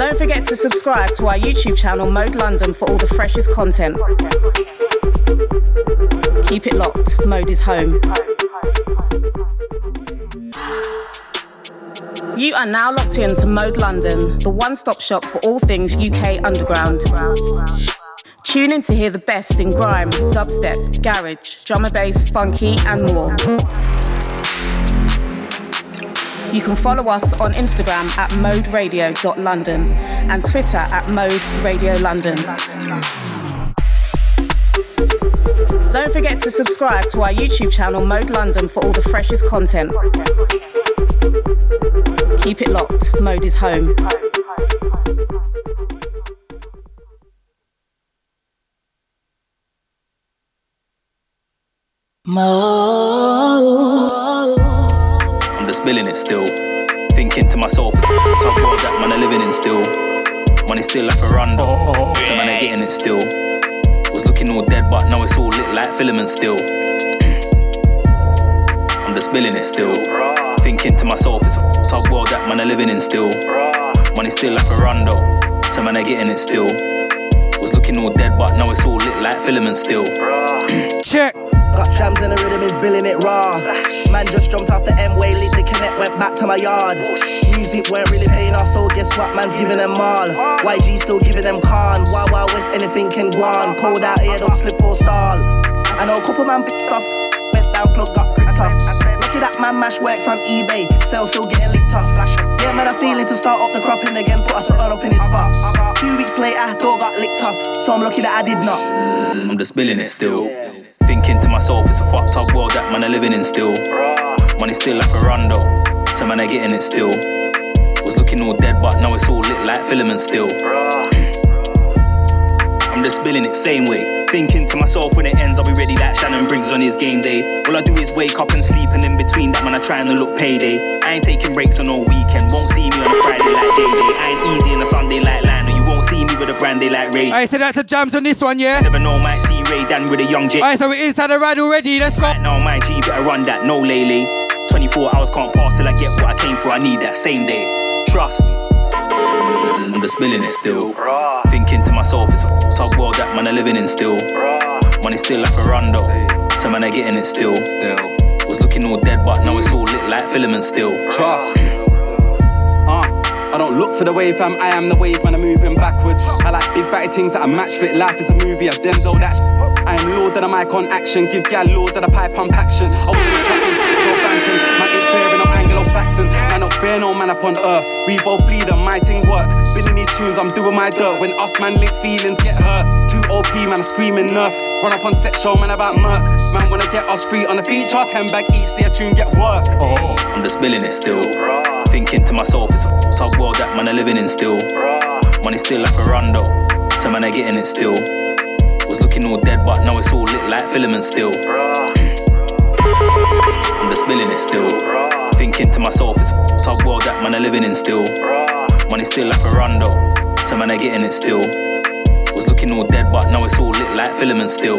Don't forget to subscribe to our YouTube channel, Mode London, for all the freshest content. Keep it locked, Mode is home. You are now locked in to Mode London, the one stop shop for all things UK underground. Tune in to hear the best in grime, dubstep, garage, drum and bass, funky, and more. You can follow us on Instagram at moderadio.london and Twitter at moderadiolondon. Don't forget to subscribe to our YouTube channel Mode London for all the freshest content. Keep it locked, Mode is home. Mo. Spilling it still. Thinking to myself, it's a tough world that man are living in still. Money still like a run, oh, so man are getting it still. Was looking all dead, but now it's all lit like filament still. I'm just spilling it still. Thinking to myself, it's a tough world that man are living in still. Money still like a run, so man are getting it still. Was looking all dead, but now it's all lit like filament still. Check. Got shams and the rhythm is billing it raw. Man just jumped off the M-way, lit the connect, went back to my yard. Music weren't really paying off, so guess what? Man's giving them all. YG still giving them con. Wild Wild West, anything can go on. Cold out here, don't slip or stall. I know a couple man picked off, bent down, plug got gripped off. Lucky that man mash works on eBay, sales still getting licked off. Yeah, man, I feeling to start up the cropping again, put us all up in his spot. Two weeks later, door got licked off, so I'm lucky that I did not. I'm just billing it still. Thinking to myself, it's a fucked up world that man are living in still. Money still like a though, so man are getting it still. Was looking all dead, but now it's all lit like filament still. I'm just spilling it same way. Thinking to myself when it ends, I'll be ready like Shannon Briggs on his game day. All I do is wake up and sleep, and in between that, man, I trying to look payday. I ain't taking breaks on no weekend, won't see me on a Friday like day day. I ain't easy on a Sunday like Lionel, you won't see me with a brandy like Ray. I said that to jams on this one, yeah? Never know, might see Ray Dan with a young J. Alright, so we're inside the ride already, let's go. Right now, my G better run that, no lele. 24 hours can't pass till I get what I came for, I need that same day. Trust me. I'm just spilling it still. Thinking to myself, it's a tough world that man are living in still. Money still like a run though, so man are getting it still. Still. Was looking all dead, but now it's all lit like filament still. Trust. I don't look for the wave, fam. I am the wave, man. I'm moving backwards. I like big batty things that I match fit. Life is a movie, I've Denzel that. I am lord of the mic on action. Give gal lord of the pipe pump action. I was attracting, no banting. Man ain't fair in no Anglo-Saxon. Man not fair, no man upon earth. We both bleed and my ting work. Been in these tunes, I'm doing my dirt. When us man link feelings get hurt. Two OP, man, I'm screaming nerf. Run up on set show, man, about murk. Man wanna get us free on the feature. Ten bag each, see a tune get work. Oh, I'm just spilling it still. Thinking to myself, it's a tough world that man are living in still. Money still like a though, so man are getting it still. Was looking all dead, but now it's all lit like filament still. I'm just spilling it still. Thinking to myself, it's a tough world that man are living in still. Money still like a though, so man are getting it still. Was looking all dead, but now it's all lit like filament still.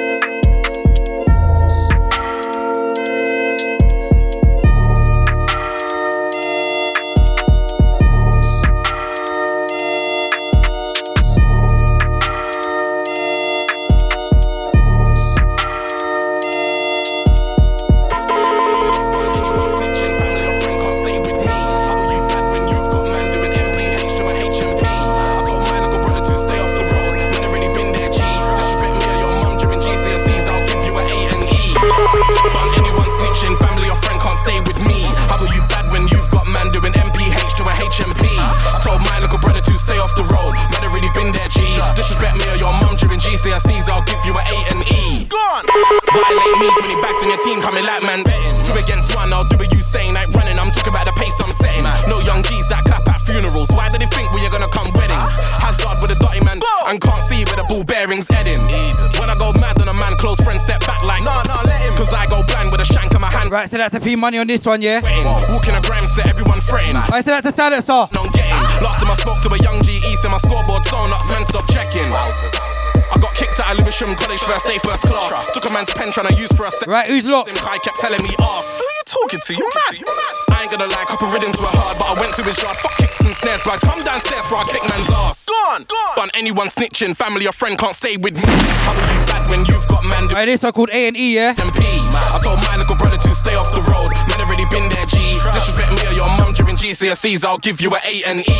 In my hand. Right, so that's the P money on this one, yeah? Walking a gram set, everyone fretting. I said that to silence, sir. No, I'm getting. Last time I spoke to a young G East in my scoreboard, so nuts, men stop checking. I got kicked Kicked out of Lewisham College first day, first class. Took a man's pen trying to use for a second. Right, who's locked? Him guy kept telling me, ass. Who you talking to? You mad? I ain't gonna lie, couple riddance were hard, but I went to his yard. Fuck kicks and snares, blood. Come downstairs for I kick man's ass. Go on, go on. Done anyone snitching, family or friend can't stay with me. How are you bad when you've got man? Right, this one called A and E, yeah. MP. I told my little brother to stay off the road. Man, already been there, G. Disrespect me or your mum during GCSEs, I'll give you a A and E.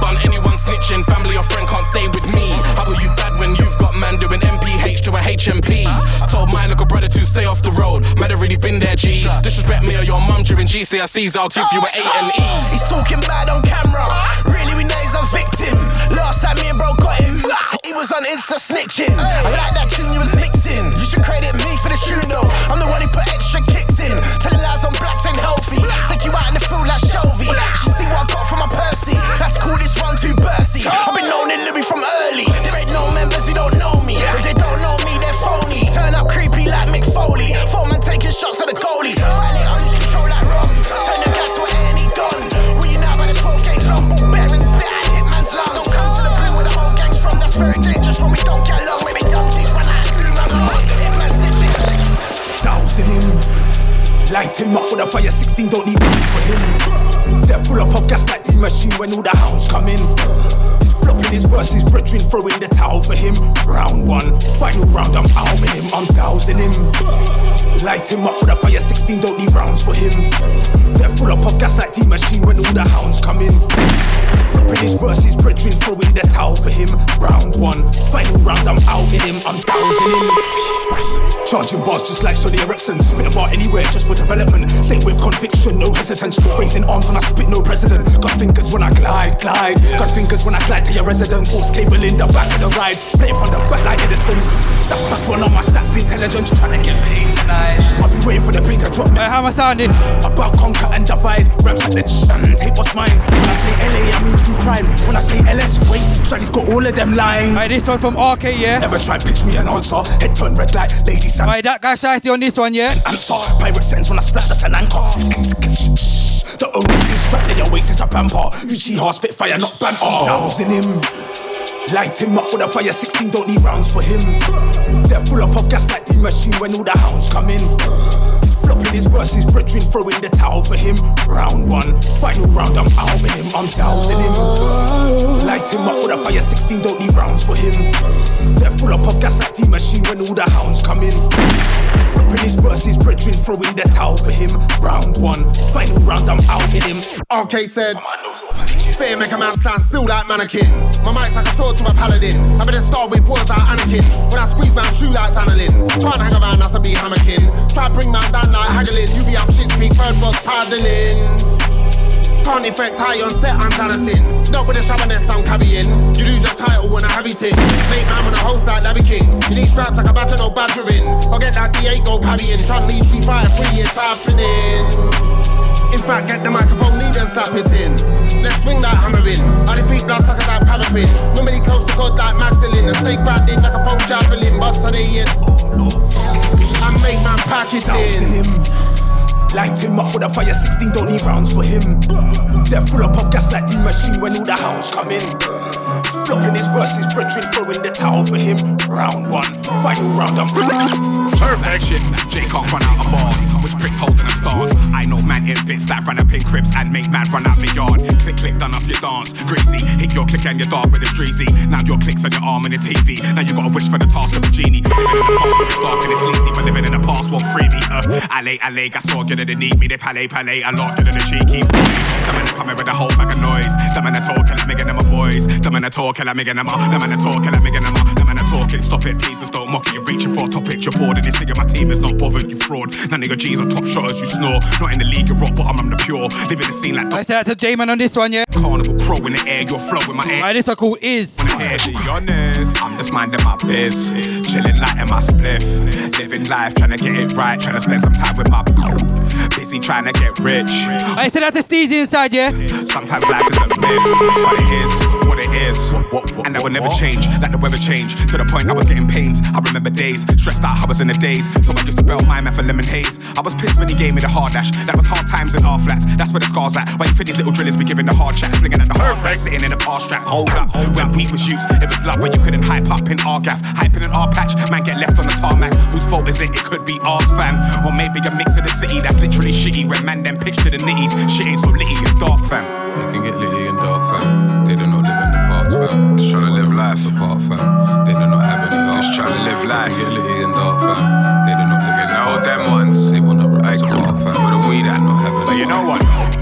Bun anyone snitching, family or friend can't stay with me. How are you bad when you've got man doing MPH to a HMP? I told my little brother to stay off the road. Man, already been there, G. Disrespect me or your mum during GCSEs, I'll give you a A and E. He's talking bad on camera. Really, we know he's a victim. Last time me and bro got him, he was on Insta snitching. I like that tune you was mixing. You should credit me for the tune though. I'm the one who put extra kicks in. Telling lies on blacks ain't healthy. Take you out in the field like Shelby. She see what I got from my Percy. Let's call this one too bursy. I've been known in Louis from early. There ain't no members who don't know me. If they don't know me, they're phony. Turn up creepy like Mick Foley. Four man taking shots at the Light him up with a fire 16, don't need rounds for him. They're full up of gas like the machine when all the hounds come in. Flopping his verses, brethren throwing the towel for him. Round one, final round, I'm arming him, I'm dousing him. Light him up with a fire 16, don't need rounds for him. They're full up of gas like the machine when all the hounds come in. Flopping his verses, brethren throwing the towel for him. Round one, final round, I'm outing him, I'm dousing him. Charging bars just like Sony Ericsson. Spit about anywhere just for development. Say with conviction, no hesitance. Raising arms when I spit, no precedent. Got fingers when I glide, glide. Got fingers when I glide to your residence. Force cable in the back of the ride. Play from the back like Ederson. That's plus one on my stats, intelligence. Trying to get paid tonight. I'll be waiting for the beat to drop me. Right, how am I sounding? About conquer and divide. Raps like the ch- and take what's mine. When I say LA, I mean true crime. When I say LS, wait. Shawty's got all of them lying. Right, this one from RK, yeah. Never try pitch me an answer. Head turn red light, lady Sam. Right, that guy shiesty on this one, yeah. answer. Pirate sense when I splash, that's an anchor. The only thing strapped to your waist is a pamper. Uchi heart spit fire, not banter. Oh. Dousing him. Light him up with a fire 16, don't need rounds for him. They're full up of gas like the machine when all the hounds come in. Flopping his verses, brethren throwing the towel for him. Round one, final round, I'm arming him, I'm dousing him. Light him up with a fire 16, don't need rounds for him. They're full up of gas like the machine when all the hounds come in. Flipping his verses, brethren throwing the towel for him. Round one, final round, I'm outing him. RK said, Spit make a man stand still like mannequin. My mic's like a sword to a paladin. I better start with words like Anakin. When I squeeze man, true like Annalyn. Try and hang around, that's a be hammocking. Try bring man down like haggling. You be up shit creek, third boss paddling. Can't effect high on set, I'm dancing. Not with a shaberness, I'm carrying. You lose your title when I have it in. Make man when I host like Larry King. You need straps like a badger, no badgering. I'll get that D8 go parrying. Try and leave Street Fighter 3, it's happening. In fact, get the microphone, lead and slap it in. Let's swing that hammer in. I defeat blood suckers like paraffin. Normally close to God like Magdalene. And stay branded like a phone javelin. But today it's. I make man pack it in. Light him up with a fire 16, don't need rounds for him. They're full up of gas like the machine when all the hounds come in. Flopping his verses, brethren throwing the towel for him. Round one, final round, I'm Perfection. J can't run out of bars. Pricks holding the stars? I know man in bits that run up in crips and make man run out the yard. Click, click, done off your dance. Greasy. Hit your click and your dog with a streezy. Now your clicks on your arm and the TV. Now you gotta wish for the task of a genie. Living in the past when it's dark and it's sleazy. But living in the past won't free me. Uh, alley, alley, gas organ they need me. They palay, palay, I it in the cheeky. Them man coming with a whole bag of noise. Them man a talk, kill me them my boys. Them man a talk, kill me them Them man a talk, kill me them Them a talking. Stop it, please, just don't mock it. You're reaching for a topic, you're bored. And this nigga, my team is not bothered. You fraud. Of your G's are top shotters. You snore. Not in the league, you're rock bottom. I'm the pure. Living the scene like that. I said to J-Man on this one, yeah. carnival crow in the air. You're flowing my air. Right, this one called Is. Yeah, to be honest, I'm just minding my biz, chilling light in my spliff, living life, trying to get it right, trying to spend some time with my busy trying to get rich. I said that's a Steezy inside, yeah. Sometimes life is a myth, but it is it is. And that will never change, like the weather change. To the point I was getting pains. I remember days, stressed out, I was in the days. So I used to belt my man for lemon haze. I was pissed when he gave me the hard dash. That was hard times in our flats. That's where the scars at. Waiting for these little drillers be giving the hard chat, flinging at the hard back, sitting in the bar strap. Hold up. When we was used, it was love when you couldn't hype up in our gaff. Hyping in our patch, man get left on the tarmac. Whose fault is it? It could be ours, fam. Or maybe a mix of the city that's literally shitty. When man then pitch to the nitties, shit ain't so litty, it's dark, fam. They can get litty and dark, fam. Just trying to live life apart, fam. They do not have any heart. Just trying to live life. Litty and dark, fam. They do not live in know them ones. They wanna rise apart, fam. With a weed that not having But you know what?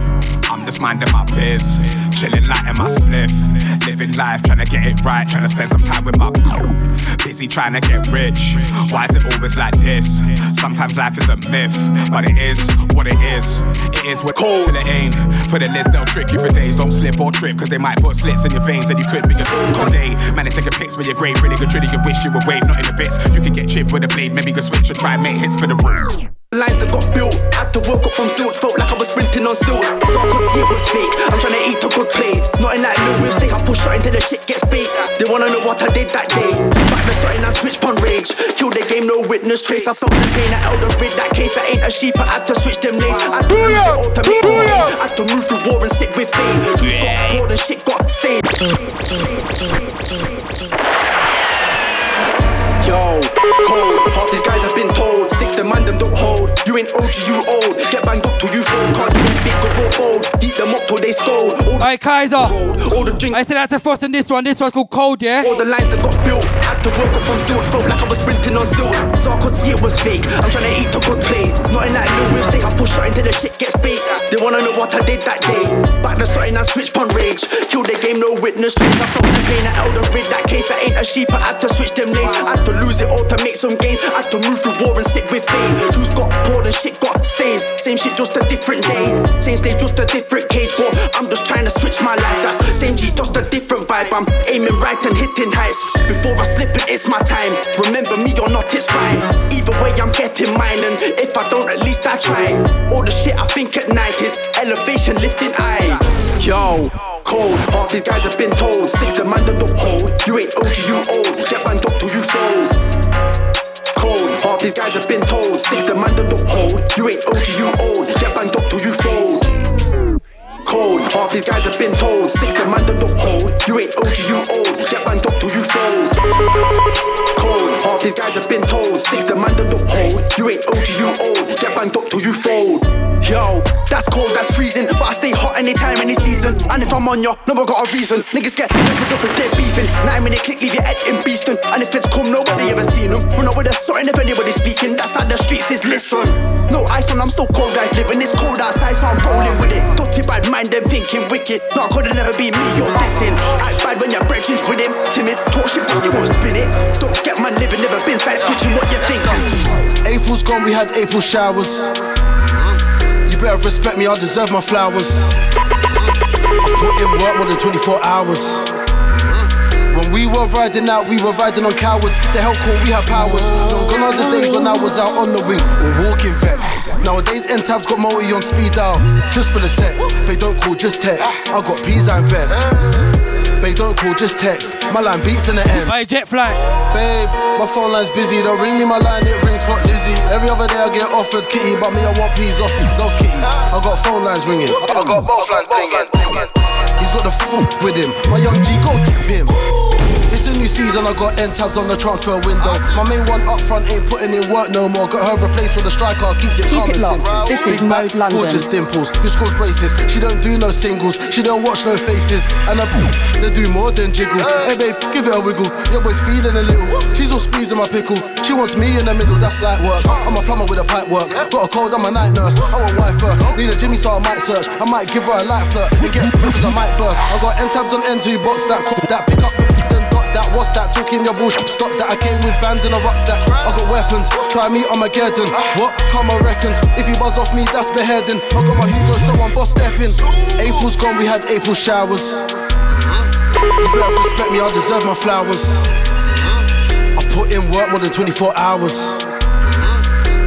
Just minding my biz, chilling lighting my spliff, living life, trying to get it right, trying to spend some time with my busy trying to get rich. Why is it always like this? Sometimes life is a myth, but it is what it is. It is what cold it ain't. For the list, they'll trick you for days. Don't slip or trip, cause they might put slits in your veins and you could be a good day. Man, they taking pics with your grave, really good, really you wish you were wave, not in the bits. You could get chipped with a blade, maybe you switch or try and make hits for the room. Lines that got built, had to work up from silt, felt like I was sprinting on stilts. So I could see it was fake. I'm trying to eat a good plate. Nothing like Lewis, they I push right until the shit gets bait. They wanna know what I did that day. Back the something I switched on rage. Killed the game, no witness trace. I felt the pain, I elder rid that case. I ain't a sheep, I had to switch them lanes. I had to lose it all to make some. I had to move through war and sit with fame. Juice got poured and shit got stained. Ain't OG, you old. Get banged up till you fold. Can't do big or bold. Heat them up till they scold. All Hey Kaiser, all the drink. I said that to Frost in this one. This one's called Cold, yeah? All the lines that got built. Had to work up from silt. Felt like I was sprinting on stilts. So I could see it was fake. I'm trying to eat the good plate. Nothing like Lewis. They I push right until the shit gets bait. They wanna know what I did that day. Back the something I switched on rage. Killed the game, no witness trace. I felt the pain. I elder rid that case. I ain't a sheep. I had to switch them lanes. I had to lose it all to make some gains. I had to move through war and sit with fame. Juice got poured and shit got stained. Same shit, just a different day. Same stage, just a different cage. But I'm just trying to switch my life. That's same G, just a different vibe. I'm aiming right and hitting heights. Before I slip it, it's my time. Remember me or not, it's fine. Either way, I'm getting mine. And if I don't, at least I try. All the shit I think at night is elevation lifting eye. Yo. Cold, half these guys have been told. Sticks the man that don't hold. You ain't OG, you old. Get banged up till you fold. Cold, half these guys have been told. Sticks the man that don't hold. You ain't OG, you old. Get Cold, half these guys have been told. Sticks the man don't hold. You ain't OG, you old. Get banged up till you fold. Cold, half these guys have been told. Sticks the man don't hold. You ain't OG, you old. Get banged up till you fold. Yo, that's cold, that's freezing. But I stay hot anytime, any season. And if I'm on ya, no, I got a reason. Niggas get peppered up if they're beefing. Nine minute click, leave your head in beastin'. And if it's come, nobody ever seen them. Run up with a if anybody's speaking. That's how the streets is listen. No ice on, I'm still cold, like living. It's cold outside, so I'm rolling with it. Dirty bad mind, them thinking wicked. No, it could've never been me, you're dissing. Act bad when your brethrens with him. Timid, talk shit, but you won't spin it. Don't get my living, never been side switching what you think. April's gone, we had April showers. Better respect me, I deserve my flowers. I put in work more than 24 hours. When we were riding out, we were riding on cowards. The hell cool, we had powers. Long gone are the days when I was out on the wing or walking vets. Nowadays, N tabs got multi on speed dial just for the sex. They don't call, just text. I got peas and vest. They don't call, just text. My line beats in the end. Hey, jet flight. Babe, my phone line's busy. Don't ring me my line, it rings for Lizzie. Every other day I get offered kitty, but me I want peas off those kitties. I got phone lines ringing. I got both lines blinging. He's got the fuck with him. My young G, go trip him. A new season, I got end tabs on the transfer window. My main one up front ain't putting in work no more. Got her replaced with a striker, keeps it Keep calm it and locked. simple. This is Big back, Mode London. Gorgeous dimples, who scores braces. She don't do no singles, she don't watch no faces. And a boom, they do more than jiggle. Hey babe, give it a wiggle. Your boy's feeling a little. She's all squeezing my pickle. She wants me in the middle, that's light work. I'm a plumber with a pipe work. Got a cold, I'm a night nurse. I want wife her. Need a Jimmy, so I might search. I might give her a light flirt and get cause I might burst. I got end tabs on N2 box that that pick up dot that. What's that? Talking your bullshit. Stop that. I came with bands in a rucksack. I got weapons. Try me on my Geddon. What? Karma reckons. If you buzz off me, that's beheading. I got my Hugo, so I'm boss stepping. April's gone, we had April showers. You better respect me, I deserve my flowers. I put in work more than 24 hours.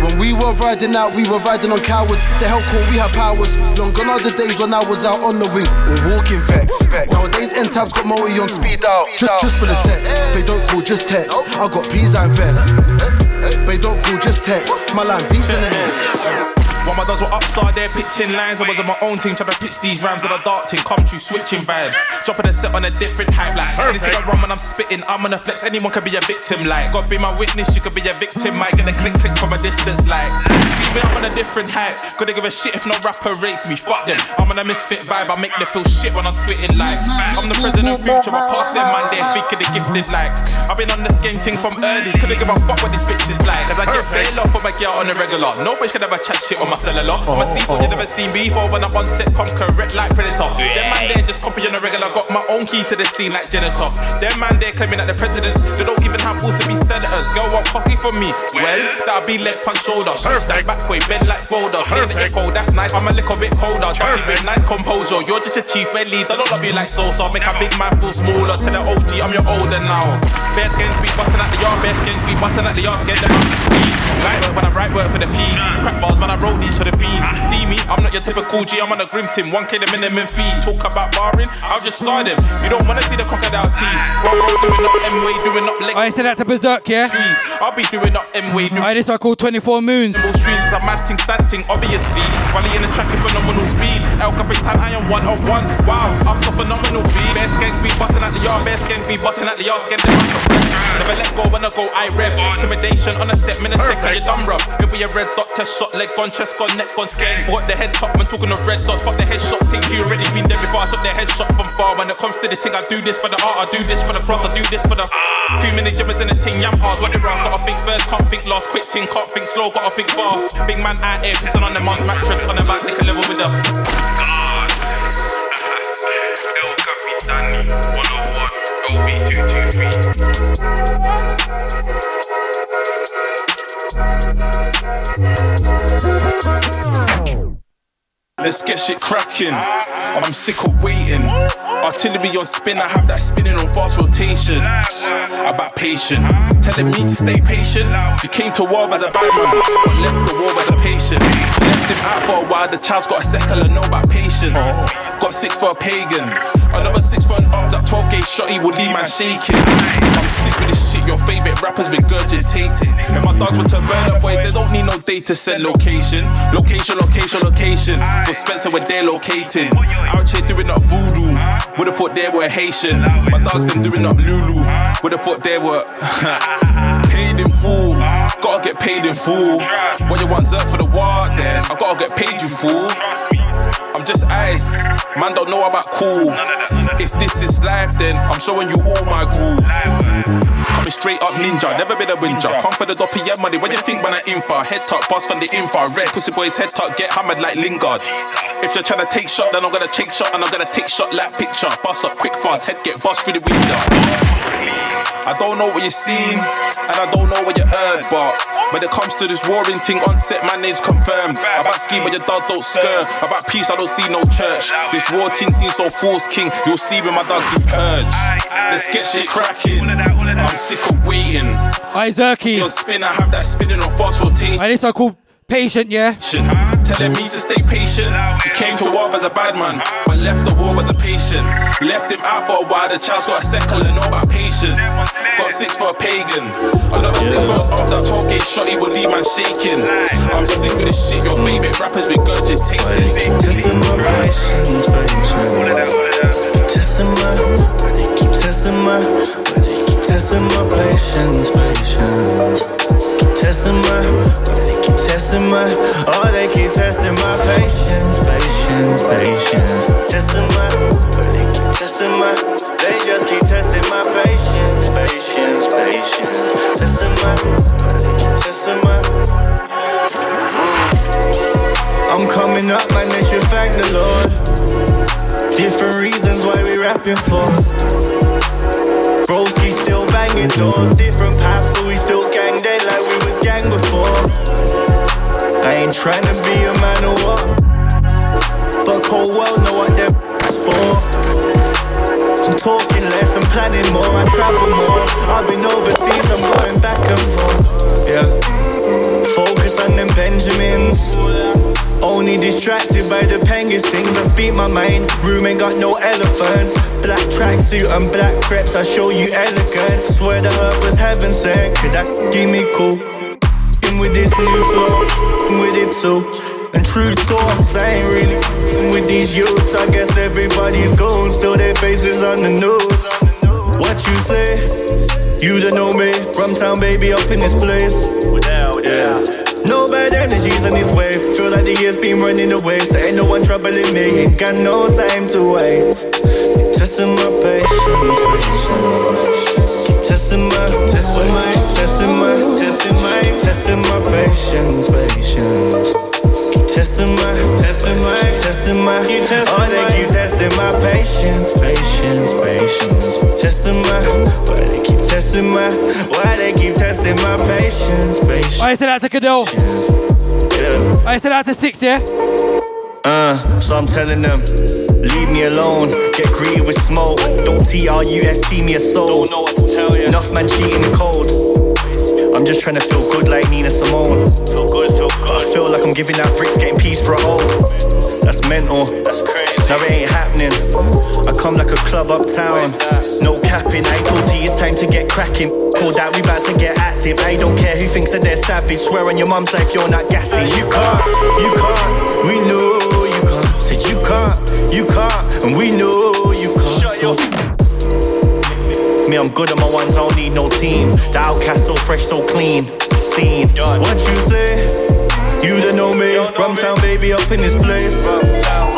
When we were riding out, we were riding on cowards. The hell call we had powers. Long gone are the days when I was out on the wing or walking vex. Nowadays, N tabs got multi on speed out. Just, just for the sex. They don't call, just text. I got peas and vest. They don't call, just text. My line beats in the mix. While my dogs were upside there pitching lines, I was on my own team trying to pitch these rhymes on a dark team. Come true, switching vibes. Dropping a set on a different hype. Like anything I run when I'm spitting, I'm on a flex. Anyone could be a victim. Like God be my witness, you could be a victim. Might get a click click from a distance. Like see me, I'm on a different hype. Gonna give a shit if no rapper rates me. Fuck them. I'm on a misfit vibe. I make them feel shit when I'm spitting. Like I'm the president of future, but past them man, they're thinking they gifted. Like I've been on the game thing from early. Couldn't give a fuck what this bitch is like. Cause I get bail off for my girl on the regular. Nobody should ever chat shit on my cellular. I'm a oh, seafood oh. you never seen before when I'm on set, come correct like Predator. Them man there just copy on a regular, got my own key to the scene like janitor. Them man there claiming that the presidents, they don't even have balls to be senators. Go on, copy for me. Well, that'll be leg punch shoulder. Switch that back way, bend like folder. Clear the echo, that's nice. I'm a little bit colder. Dirty bit nice composure. You're just a chief, man lead. I don't love you like so, Sosa. Make a big man feel smaller. Tell the OG, I'm your older now. Bear skins be busting at the yard, bear skins be busting at the yard, scared them out to squeeze. Right work when I write work for the P. Crap bars when I wrote these for the fees. See me, I'm not your typical G, I'm on a grim team. 1k the minimum fee. Talk about barring, I'll just scar them. You don't wanna see the crocodile teeth. Roll, roll, doing up M way, doing up leg. I said that to Berserk, yeah? Trees. I'll be doing up M way, Alright, this one called 24 Moons. Streets are mad ting, sad ting, obviously. While he in the track in phenomenal speed. El Capitan, I am one of one. Wow, I'm so phenomenal beat. Bear skanks be busting at the yard, bear skanks be busting at the yard, skank them the. Never let go when I go, I rev. Intimidation on a set, minute you dumb rough. You'll be a red dot, test shot, leg gone, chest gone, neck gone, skank. What the head top, man talking of red dots, fuck the headshot thing. You already been there before I took the headshot from far. When it comes to this thing, I do this for the art, I do this for the cross, I do this for the. Too many jibbers in the ting, yam hard, what they wrong. Gotta think first, can't think last, quick ting, can't think slow, gotta think fast. Big man out here, pissing on the mom's mattress, on the back, they can level with the. Let's get shit cracking. I'm sick of waiting. Artillery on spin, I have that spinning on fast rotation. About patient, telling me to stay patient. You came to war as a bad man, but left the war as a patient. Left him out for a while, the child's got a second and know about patience. Got six for a pagan, another six an up that 12 gauge shot, he would leave man shaking. I'm sick with this shit, your favorite rappers regurgitating. And my dogs were to burn up, boy, they don't need no data set location. Location, location, location. For Spencer, where they're locating. Out here doing up voodoo. Would have thought they were Haitian. My dogs them doing up Lulu. Would have thought they were paid in full. Gotta get paid in full. What you want up for the war, then I gotta get paid, you fool. I'm just ice. Man don't know about cool. If this is life, then I'm showing you all my groove. Straight up ninja, never been a winja. Come for the doppy yeah money. When you think when I infra, head tuck, boss from the infrared. Pussy boys head tuck, get hammered like Lingard. If you're trying to take shot, then I'm gonna take shot and I'm gonna take shot like picture. Bust up quick fast, head get bust through the window. I don't know what you've seen, and I don't know what you heard, but when it comes to this warring thing on set, my name's confirmed. About scheme, but your dog don't stir. About peace, I don't see no church. This war thing seems so false, king. You'll see when my dogs do purge. Let's get shit cracking. I'm sick of waiting. Isaac. Your spin, I have that spinning on fast rotation. Alright, this one called Patient, yeah? Telling me to stay patient. He came to war as a bad man, but left the war as a patient. Left him out for a while, the child's got a second and know about patience. Got six for a pagan, another six for off that 12 gauge shot, he would leave man shaking. I'm sick with this shit, your favorite rappers regurgitating. Testing my, they keep testing my, they keep testing my patience, patience. Keep testing my, keep testing my, oh they keep testing my patience, patience, patience. Testing my, they testing my, they just keep testing my patience, patience, patience. Testing my, testing my. I'm coming up, man, they should thank the Lord. Different reasons why we rapping for. Broski banging doors, different paths, but we still gang dead like we was gang before. I ain't trying to be a man or what, but cold world know what them for. I'm talking less, I'm planning more, I travel more. I've been overseas, I'm going back and forth. Yeah. Focus on the distracted by the penguins things. I speak my mind. Room ain't got no elephants. Black tracksuit and black crepes. I show you elegance. Swear the herb was heaven sent. Could that give me cool? In with this new flow, with it too. And true talks, I ain't really with these youths. I guess everybody's gone, still their faces on the news. What you say? You don't know me. Rumtown baby up in this place. Yeah. No bad energies on this wave. Feel like the years been running away, so ain't no one troubling me. Ain't got no time to waste. Testing my patience. Testing my, testing my, testing my, testing my, testing my patience, patience. Keep testing my, testing my, testing my, oh they keep testing my patience, patience, patience. Testing my, why they keep testing my, why they keep testing my patience, patience. I said that to Cadell. Yeah. I said that to six, yeah? Uh, so I'm telling them, leave me alone. Get greedy with smoke. Don't T R U S T me a soul. Don't know what to tell you. Enough man cheating the cold. I'm just trying to feel good like Nina Simone. Feel good, feel good. I feel like I'm giving out bricks, getting peace for a hole. That's mental. That's crazy. Now it ain't happening. I come like a club uptown. No capping. I told you it's time to get cracking. Called out, we about to get active. I don't care who thinks that they're savage. Swear on your mum's life, you're not gassy. You can't, you can't. We know you can't. Say you can't, you can't, and we know you can't. Shut So, me, I'm good at my ones, I don't need no team. The outcast so fresh, so clean. Scene. What you say? You don't know me. From Rumtown baby up in this place.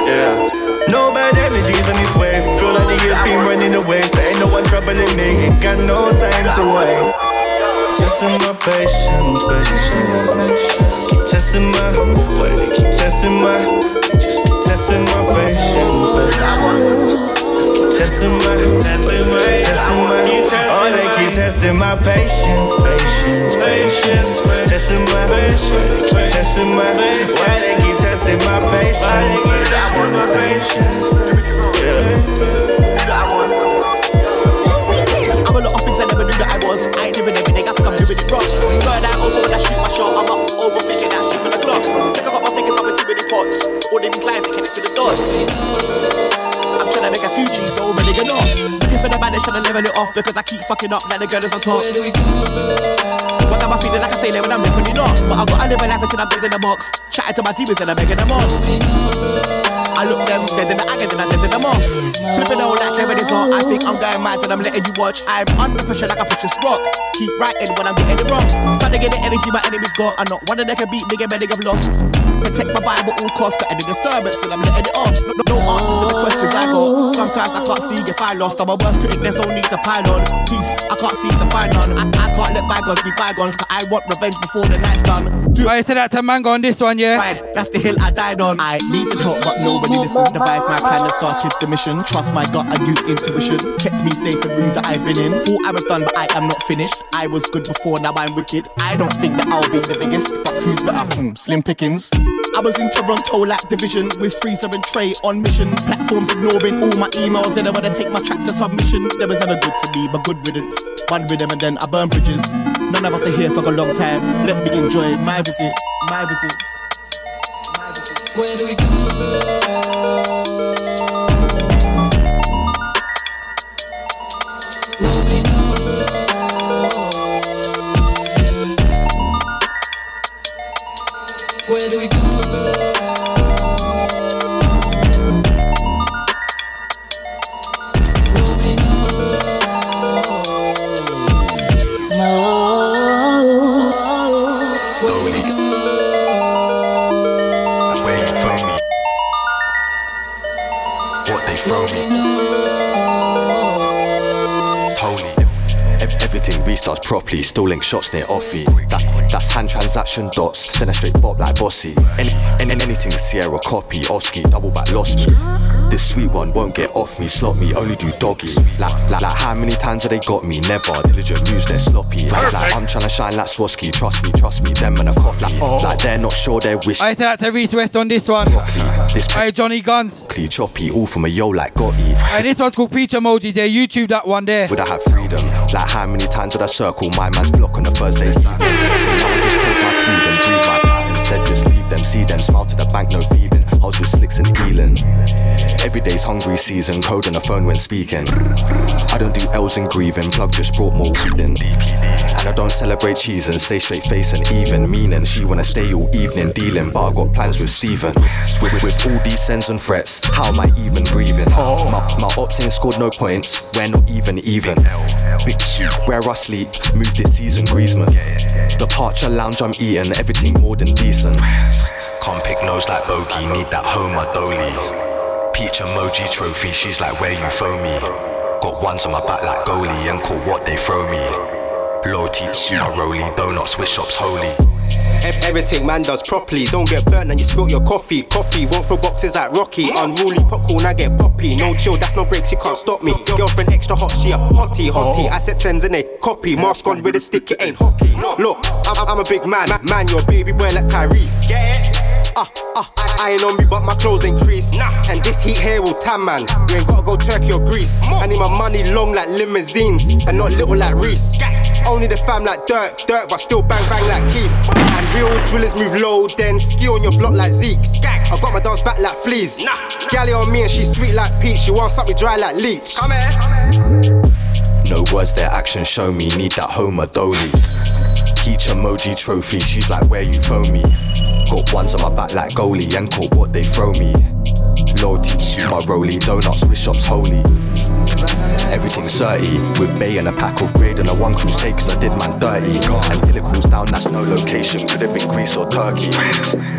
Yeah. No bad energies on this wave. Feel like the years been running away, so ain't no one troubling me. Ain't got no time to wait. Testing my patience, patience. Keep testing my, testing my, just keep testing my patience, patience. Keep testing my, testing my, testing my, oh they keep testing my patience, patience, patience. Testing my, keep testing my, why they keep testing my patience, patience, patience. I'm a lot of things I never knew that I was. Keep fucking up like the girl is on top. What am I feeling like a failure when I'm definitely not? But I gotta live a life until I'm dead in the box. Chatting to my demons and I'm making them on. I look them dead in the eye and then I dead in them off. Flipping all like Kevin is hot. I think I'm going mad and I'm letting you watch. I'm under pressure like a precious rock. Keep writing when I'm getting it wrong. Starting to get the energy my enemies got. I'm not one of them can beat nigga, many have lost. Protect my vibe at all costs. Got any disturbance till I'm letting it off. No, no answer to the questions I got. Sometimes I can't see if I lost. I'm a worst critic, there's no need to pile on. Peace, I can't seem to find none. I, I can't let bygones be bygones, cause I want revenge before the night's done. Do I said that to Mango on this one, yeah? Right, that's the hill I died on. I needed help, but nobody listened. Devised my plan and started the mission. Trust my gut and use intuition. Kept me safe in rooms that I've been in. Thought I was done, but I am not finished. I was good before, now I'm wicked. I don't think that I'll be the biggest, but who's better? Hmm, slim pickings. I was in Toronto like division with Freezer and Trey on mission. Platforms ignoring all my emails. They never wanna take my track for submission. There was never good to me, but good riddance. One rhythm and then I burn bridges. None of us are here for a long time. Let me enjoy my visit. my visit. My visit. Where do we go? Where do we go? Properly, still link shots near offie. That, that's hand transaction dots, then a straight bop like Bossy. Any, any, anything Sierra copy, Oski, double back lost me. This sweet one won't get off me, slot me, only do doggy. Like, like, like how many times have they got me? Never. Diligent news, they're sloppy. Like, like I'm trying to shine like Swarovski, trust me, trust me, them and a copy. Like, oh. like they're not sure they're wish. I said that to Reese West on this one. This Hey, Johnny Guns. Clee choppy, all from a yo like Gotti. Hey, this one's called Peach Emojis. Yeah, YouTube that one there. Would I have freedom? Like how many times would I circle my man's block on a Thursday evening? So now I just told my crew them breathe my pattern. Said just leave them, see them, smile to the bank, no thieving. I was with Slicks and Elan. Every day's hungry season, code on the phone when speaking. I don't do L's and grieving, plug just brought more weed in. And I don't celebrate cheese and stay straight face and even. Meaning she wanna stay all evening dealing, but I got plans with Steven. With, with all these sends and threats, how am I even breathing? My, my ops ain't scored no points, we're not even even. Where I sleep, move this season, Griezmann. Departure lounge, I'm eating everything more than decent. Can't pick nose like bogey, need that Homer Dolly. Peach emoji trophy, she's like, where you throw me? Got ones on my back like goalie, and call what they throw me. Loyalty, my rolly, donuts, Swiss shops holy. Everything man does properly. Don't get burnt and you spilt your coffee. Coffee won't throw boxes like Rocky. Unruly popcorn, I get poppy. No chill, that's no breaks, you can't stop me. Girlfriend extra hot, she a hottie, hottie. Oh. I set trends and they copy. Mask on with a stick, it ain't hockey. Look, I'm, I'm a big man, man, your baby boy like Tyrese. Ah, ah, I ain't on me, but my clothes ain't creased. And this heat here will tan, man. You ain't gotta go Turkey or Greece. I need my money long like limousines and not little like Reese. Only the fam like dirt, dirt, but still bang bang like Keith. And real drillers move low, then ski on your block like Zeeks. I got my dance back like fleas. Galley on me and she sweet like peach. She wants something dry like leech. Come here. No words, their actions show me. Need that Homer Dolly. Peach emoji trophy, she's like, where you phone me? Got ones on my back like goalie, and caught what they throw me. Loyalty, my rolly, donuts, Swiss shops holy. Everything's 30 with Bay and a pack of grade and a one crusade cause I did man dirty. And till it cools down, that's no location, could have been Greece or Turkey.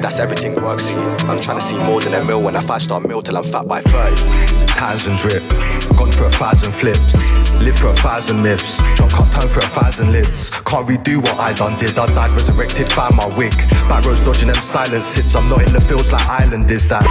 That's everything worksy. I'm trying to see more than a meal when a five star meal till I'm fat by 30. Tans and drip, gone for a thousand flips, live for a thousand myths, drunk up turn for a thousand lids. Can't redo what I done did, I died resurrected, found my wig. Back rows dodging them silence hits, I'm not in the fields like Island is that.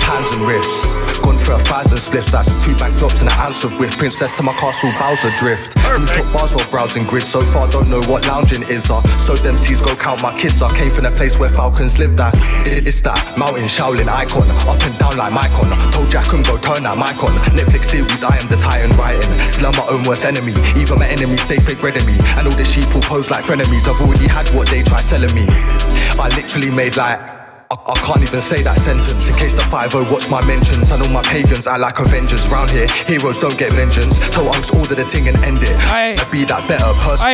Pans and riffs, gone for a thousand spliffs, that's two back drops and an of whiff. Princess to my castle, Bowser drift. Rooftop bars while browsing grids, so far don't know what lounging is. Uh. So them seas go count my kids, I came from a place where falcons live that. It- It's that mountain Shaolin icon, up and down like Micon. Told Jack and go turn that mic on. Netflix series, I am the titan writing. I'm my own worst enemy. Even my enemies stay fake bread me. And all the sheep will pose like frenemies. I've already had what they try selling me. I literally made like. I, I can't even say that sentence in case the 5 watch my mentions. And all my pagans I like Avengers. Round here, heroes don't get vengeance. Tell unks order the thing and end it. I be that better person.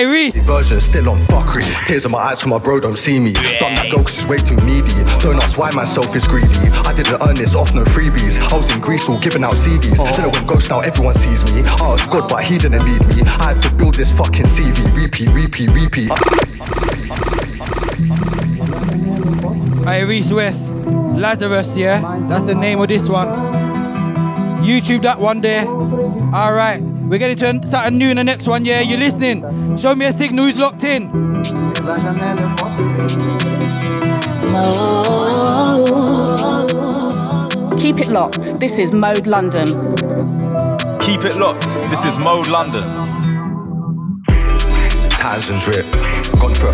Version still on fuckery. Tears in my eyes from my bro don't see me. Done that go cause he's way too needy. Don't ask why myself is greedy. I didn't earn this off no freebies. I was in Greece all giving out CDs. Then I went ghost now everyone sees me. I was good but he didn't lead me. I had to build this fucking CV. Repeat, repeat, repeat. Hey, Reese West, Lazarus, yeah? That's the name of this one. YouTube that one there. Alright, we're getting to something new in the next one, yeah? You listening? Show me a signal who's locked in. Keep it locked. This is Mode London. Keep it locked. This is Mode London. Tans and drip, gone for a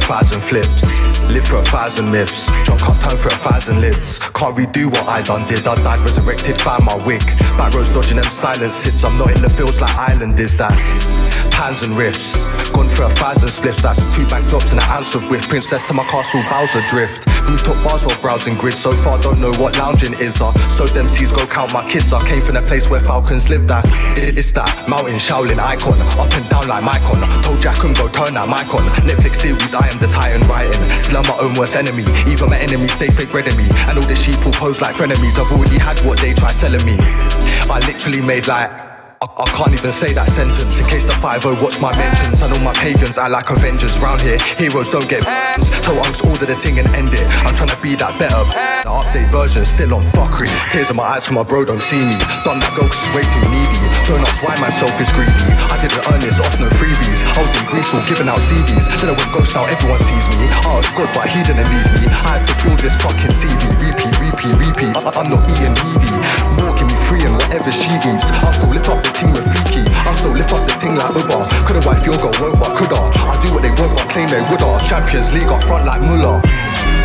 thousand flips, live for a thousand myths, drunk up time for a thousand lids. Can't redo what I done did, I died resurrected, found my wig. Back rows dodging them silence hits, I'm not in the fields like Island is that's pans and riffs. Gone for a thousand spliffs, that's two back drops and an ounce of whiff. Princess to my castle, Bowser drift. Rooftop bars while browsing grids, so far don't know what lounging is. Uh. So them seas go count my kids, I came from a place where falcons live that. It- It's that mountain Shaolin icon, up and down like Micon. Told Jack and go turn that mic on. Netflix series, I am the titan writing. Still I'm my own worst enemy. Even my enemies stay fake bread me. And all the sheep will pose like frenemies. I've already had what they try selling me. I literally made like I, I can't even say that sentence in case the 5 watch my mentions. And all my pagans I like Avengers. Round here, heroes don't get vengeance. Tell unks order the thing and end it. I'm trying to be that better. The update version still on fuckery. Tears in my eyes from my bro don't see me. Done that go cause he's way too needy. Don't ask why myself is greedy. I didn't earn this off no freebies. I was in Greece all giving out CDs. Then I went ghost now everyone sees me. I was good but he didn't lead me. I had to build this fucking CV. Repeat, repeat, repeat. I, I'm not eating needy. More give me free and whatever she eats. I'll still lift up the ting Rafiki. I'll still lift up the ting like Uber. Coulda wife girl won't but coulda. I do what they won't but claim they woulda. Champions League up front like Muller.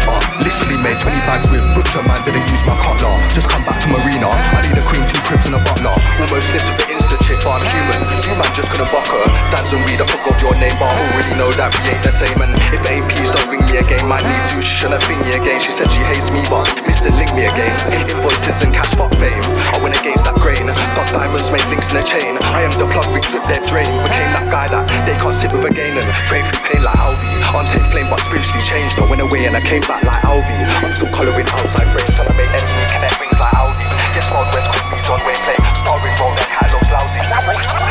Uh, literally made 20 bags with Butcher man, didn't use my cutler. Just come back from arena. I need a queen, two cribs and a butler. Almost slipped with Insta chick, but I'm human. You man just couldn't buck her. Sans and weed, I forgot your name, but I already know that we ain't the same. And if it ain't again. Might need to, she shouldn't think me again. She said she hates me, but Mr. Link me again. Invoices and cash fuck fame. I went against that grain. Got diamonds, made links in a chain. I am the plug, we drip their drain. Became that guy that they can't sit with again and drain through pain like Alvy. Untamed flame, but spiritually changed. I went away and I came back like Alvy. I'm still colouring outside frames, trying to make ends meet, connect rings like Audi. Yes, Wild West called me John Wayne play. Starring role, their catalog's lousy.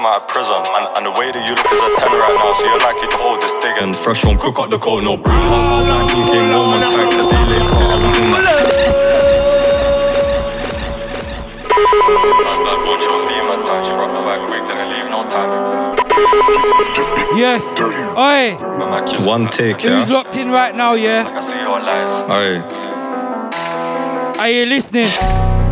Come out of prison. And, and the way that you look is a 10 right now, so you're likely to hold this digging. Fresh home, cook up the cold, no brew. I was 19, came home and tagged the day later. I was in that. Bad, bad on D, time. She rock me back quick, then I leave no time. Yes. Oi. One take, Who's yeah? locked in right now, yeah? I see your lies. Aye. Are you listening?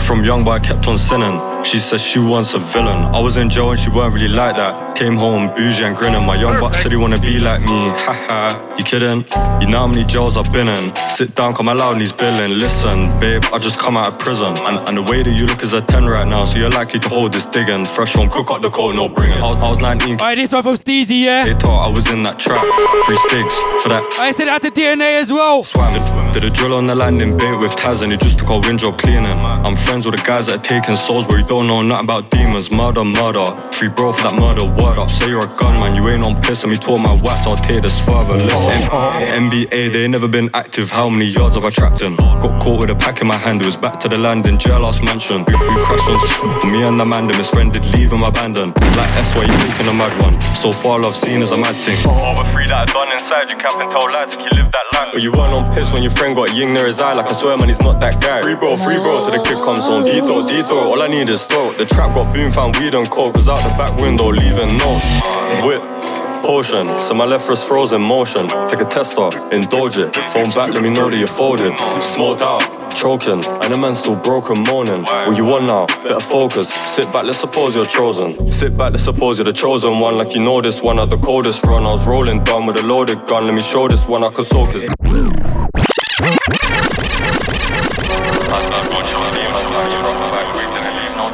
From young boy I kept on sinning. She said she wants a villain. I was in jail and she weren't really like that. Came home bougie and grinning. My young buck said he wanna be like me. Haha, you kidding? You know how many jails I've been in. Sit down, come out and he's billing. Listen, babe, I just come out of prison. And, and the way that you look is a 10 right now, so you're likely to hold this digging. Fresh on, cook up the cold, no bring it. I, was- I was 19. Alright, this one from Steezy, yeah? They thought I was in that trap. Three sticks for that. I said out the DNA as well. Swam. Did a drill on the landing bait with Taz and he just took our wind job cleaning. I'm friends with the guys that are taking souls, but you don't know nothing about demons. Murder, murder. Free bro for that murder. Word up, say you're a gunman. You ain't on piss and me taught my wax. I'll take this further. Listen, NBA, they ain't never been active. How many yards have I trapped in? Got caught with a pack in my hand. It was back to the land in jailhouse mansion. We, we crashed on me and the man, them misfriended, leave him abandoned. Like S, why you taking a mad one? So far, love seen as a mad thing. Over three that are done inside, you can't tell lies if you live that life. But you weren't on piss when your friend got ying near his eye. Like I swear, man, he's not that guy. Free bro, free bro, till the kid comes home. Dito, Dito, all I need is throat. The trap got boom, found weed and coke. Was out the back window, leaving notes. Whip. Potion, so my left wrist froze in motion. Take a tester, indulge it. Phone back, let me know that you're folded. Smoked out, choking, and the man still broken, moaning. What you want now? Better focus. Sit back, let's suppose you're chosen. Sit back, let's suppose you're the chosen one. Like you know this one at the coldest run. I was rolling down with a loaded gun. Let me show this one I could soak his.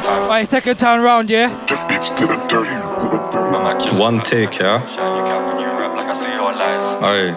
Alright, second time round, yeah? One take, yeah? Aye.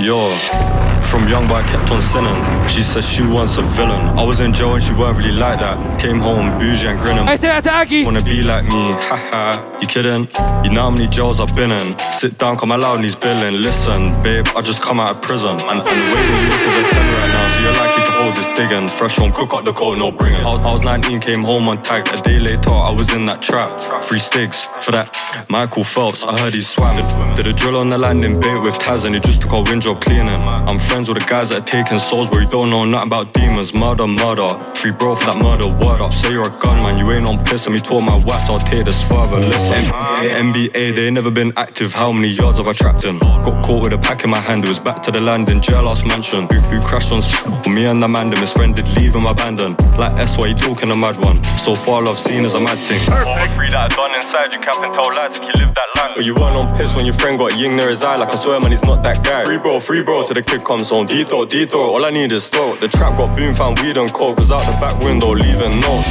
Yo. From young boy I kept on sinning. She said she wants a villain. I was in jail and she weren't really like that. Came home bougie and grinning. I said Aggie. Wanna be like me, haha. You kidding? You know how many jails I've been in. Sit down, come loud and he's billing. Listen, babe, I just come out of prison. And, and the way that you look is a 10 right now, so you're likely to hold this digging. Fresh home, cook up the coat, no bringing. I, I was 19, came home on tag. A day later, I was in that trap. Free sticks for that. Michael Phelps, I heard he swam. Did a drill on the landing bait with Taz and he just took a wind job cleaning. I'm friends with the guys that are taking souls, but you don't know nothing about demons. Murder, murder. Free bro for that murder. Word up, say you're a gunman, you ain't on piss. And me taught my wax, I'll take this further. Listen, NBA, they ain't never been active. How many yards have I trapped in? Got caught with a pack in my hand, it was back to the landing. Jailhouse mansion. Who, who crashed on s- me and the man, his friend did leave him abandoned. Like S, why you talking a mad one? So far, I've seen as a mad thing. Perfect. Free that done inside, you cap and tell lies if you live that life. But you weren't on piss when your friend got ying near his eye, like I swear, man, he's not that guy. Free bro, free bro, till the kid comes Detour, detour, all I need is throat. The trap got boom, found weed and coke, was out the back window, leaving notes.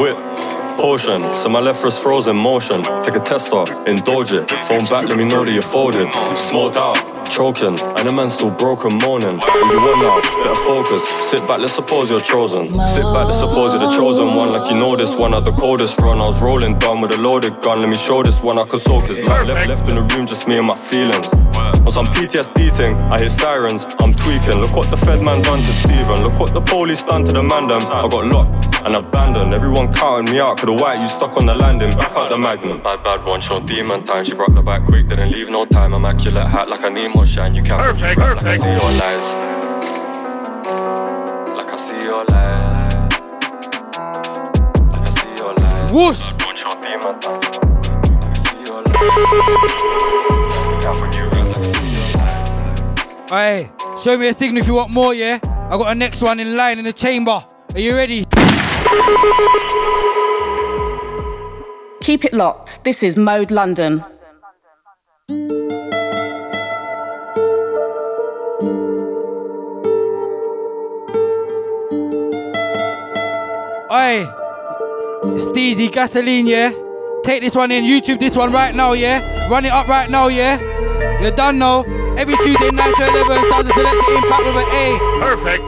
Whip. Potion, so my left wrist froze in motion. Take a tester, indulge it. Phone back, let me know that you're folded. Smoked out, choking, and the man still broken, moaning. What you want now? Better focus. Sit back, let's suppose you're chosen. Sit back, let's suppose you're the chosen one. Like you know this one at the coldest run. I was rolling down with a loaded gun. Let me show this one I could soak his life. Left, left in the room, just me and my feelings. On some PTSD thing, I hear sirens, I'm tweaking. Look what the Fed man done to Steven. Look what the police done to the man them. I got locked and abandoned. Everyone counting me out, cause the white you stuck on the landing. Back out the magnum. Bad, bad one, show demon time. She brought the back quick, didn't leave no time. Immaculate hat like a Nemo shine. You can't perfect, rap, like I see your lies. Like I see your lies. Like I see your lies. Whoosh! Bad one, show demon time. Like I see your lies. Can't when you rap, like I see your lies. Alright, show me a signal if you want more, yeah? I got a next one in line in the chamber. Are you ready? Keep it locked. This is Mode London. Oi, Steezy gasoline, yeah? Take this one in, YouTube this one right now, yeah? Run it up right now, yeah? You're done now. Every Tuesday, 9 to 11, sounds of selected impact with an A. Perfect.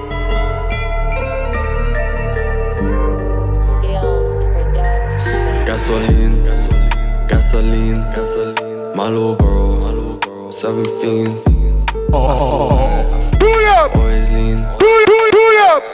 Gasoline, gasoline, my little bro, seven fiends. Oh. Always lean.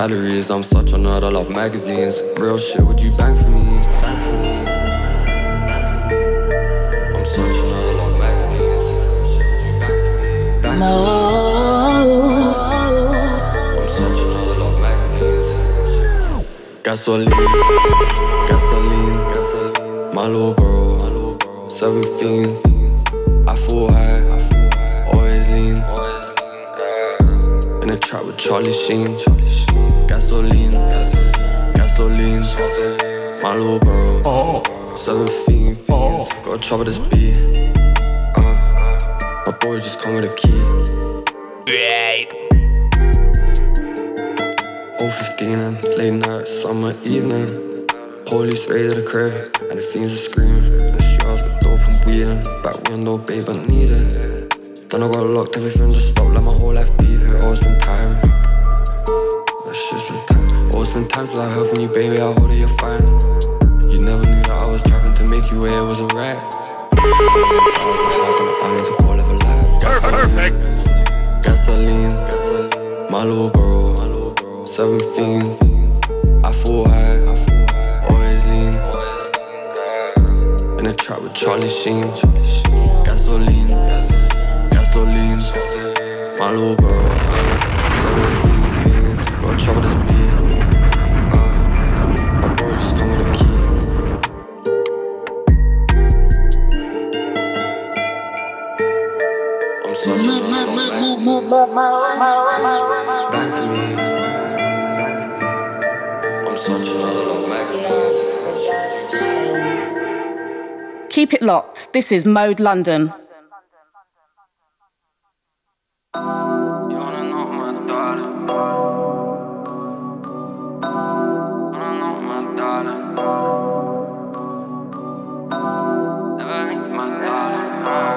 calories. I'm such a nerd, I love magazines. Real shit, would you bang for me? I'm such a nerd, I love magazines. Shit, would you bang for me? No. I'm such a nerd, I love magazines. Gasoline, gasoline, my little bro, seven fiends. I fall high, always lean. In a trap with Charlie Sheen. Fiends, gotta trouble with Charlie Sheen. Gasoline, gasoline, bro. Seven fiends, gotta trouble this beat. Keep it locked. This is Mode London.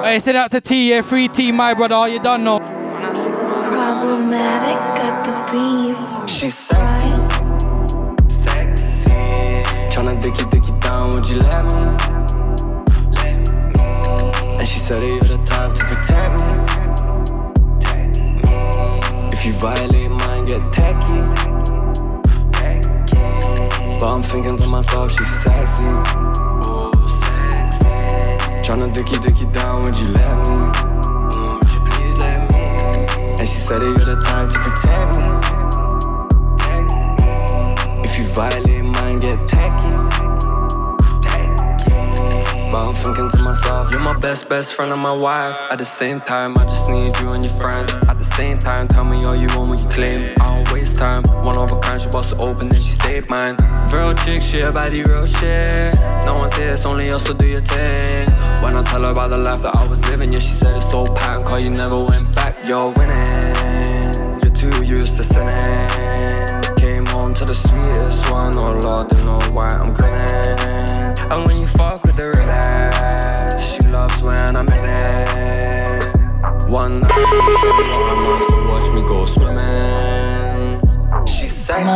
Hey, send out to T, yeah, free T, my brother. You don't know. Problematic, got the beef. She's sexy, sexy. Tryna dicky dicky down, would you let me? Said that you're the type to protect me. If you violate mine, get tacky. But I'm thinking to myself, she's sexy. Tryna dicky down, would you let me? Would you please let me? And she said that you're the type to protect me. If you violate mine, get. Tacky. But I'm thinking to myself, you're my best, best friend and my wife. At the same time, I just need you and your friends. At the same time, tell me all you want when you claim. I don't waste time. One of a kind, she bust open, then she stayed mine. Real chick about the real shit. No one's here, it's only us, so do your thing. When I tell her about the life that I was living, yeah, she said it's so pattern, cause you never went back. You're winning, you're too used to sinning. To the sweetest one, oh lord, don't know why I'm grinning. And when you fuck with the real ass, she loves when I'm in it. One night, I'm sure you so watch me go swimming. She's sexy.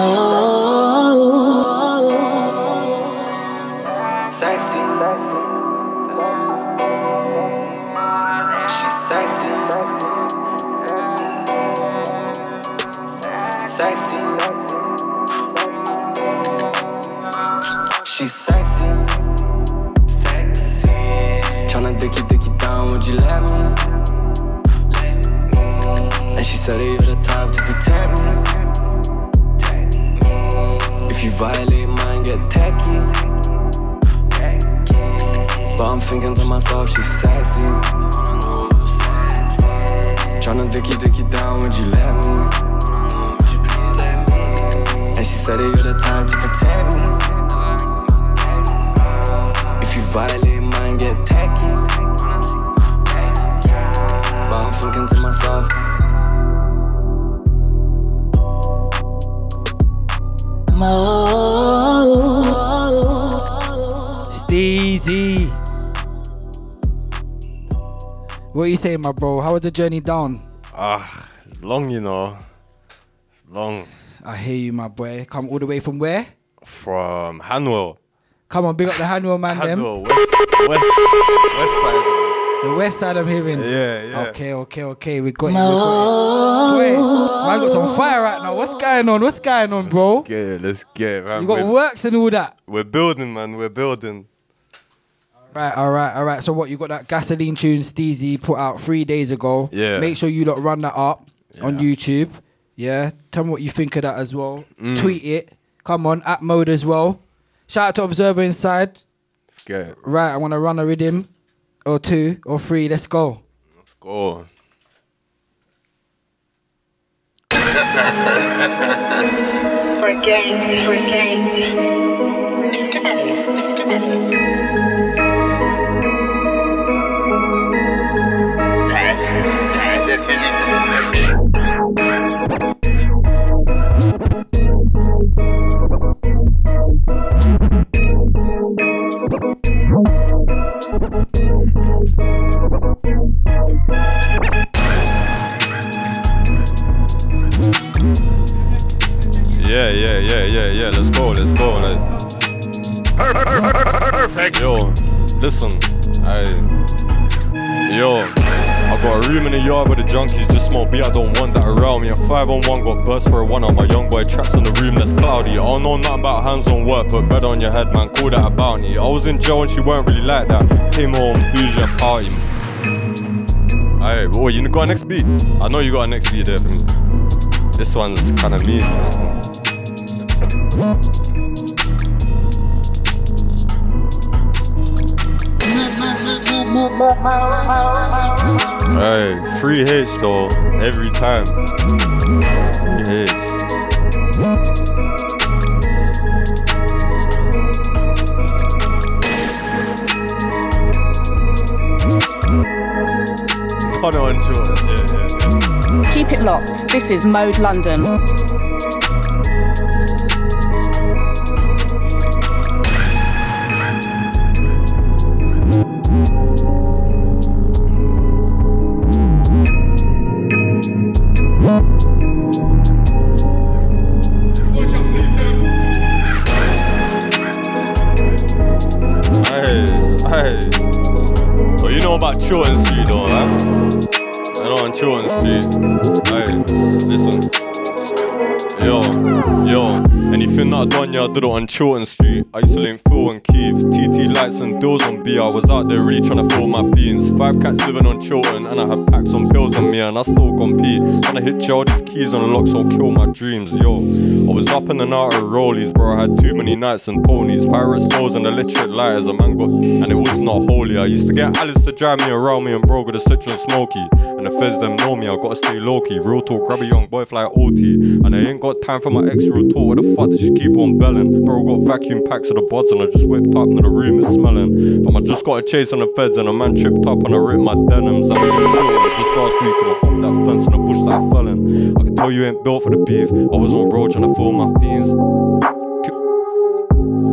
Sexy. She's sexy. Sexy. She's sexy. Sexy. Tryna dicky dicky down, would you let me? Let me. And she said you're the type to protect me. Protect me. If you violate mine, get tacky. Tacky. But I'm thinking to myself, she's sexy. Ooh, sexy. Tryna dicky dicky down, would you let me? Would you please let me? And she said you're the type to protect me. If you violate mine, get tacky. But I'm thinking to myself. Steezy. What are you saying, my bro? How was the journey down? Ah, it's long, you know. It's long. I hear you, my boy. Come all the way from where? From Hanwell. Come on, big up the Hanwell man, them. Hanwell, west, west, west side. The west side, I'm hearing. Yeah, yeah. Okay, okay, okay. We got it. We got it. Wait, man, got some fire right now. What's going on? What's going on, bro? Get it, let's get it, man. You got we're, works and all that. we're building, man. We're building. Right, all right, all right. So what? You got that gasoline tune Steezy put out three days ago. Yeah. Make sure you lot run that up on YouTube. Yeah. Tell me what you think of that as well. Mm. Tweet it. Come on, at mode as well. Shout out to Observer Inside. Let's get it. Right, I want to run a rhythm or two or three. Let's go. Let's go. Forget, forget. Mr. Ellis, Mr. Ellis. Yeah, yeah, yeah, yeah, yeah. Let's go, let's go. Like, yo, listen, I, yo, I got a room in the yard where the junkies just smoke beer. I don't want that around me. A five on one got burst for a one on my young boy trapped in the room that's cloudy. I don't know nothing about hands on work, put bread on your head, man. Call that a bounty. I was in jail and she weren't really like that. Came home, bougie and party. Alright, boy, you got a next beat? I know you got a next beat there for me. This one's kind of mean. Hey, free H though, every time. Free H. Cut it on. Yeah, yeah, yeah. Keep it locked. This is Mode London. Hey. Well, you know about Chilton Street though? I don't know on Chilton Street. Hey, listen. Yo, yo. Anything that I done, yeah, I did it on Chilton Street. I used to link Phil and Keith. TT lights and deals on B. I was out there really trying to feel my fiends. Five cats living on Chilton, and I had packs on pills on me, and I still compete. Trying to hit Charlie's keys on the lock, so kill my dreams, yo. I was up in and out of rollies, bro. I had too many nights and ponies. Pirates, bows, and electric lighters. A man got, and it was not holy. I used to get Alice to drive me around me and bro with a stitch smoky. And the feds them know me, I gotta stay low key. Real talk, grab a young boy fly OT. And I ain't got time for my ex real talk. What the fuck she keep on belling? Bro got vacuum packs of the bods and I just whipped up and the room is smelling. Fam, I just got a chase on the feds and a man tripped up and I ripped my denims. I was chillin' just last week and I hopped that fence in the bush that I fell in. I can tell you ain't built for the beef. I was on road trying to fill my fiends.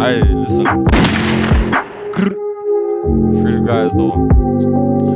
Hey, listen. Free the guys though.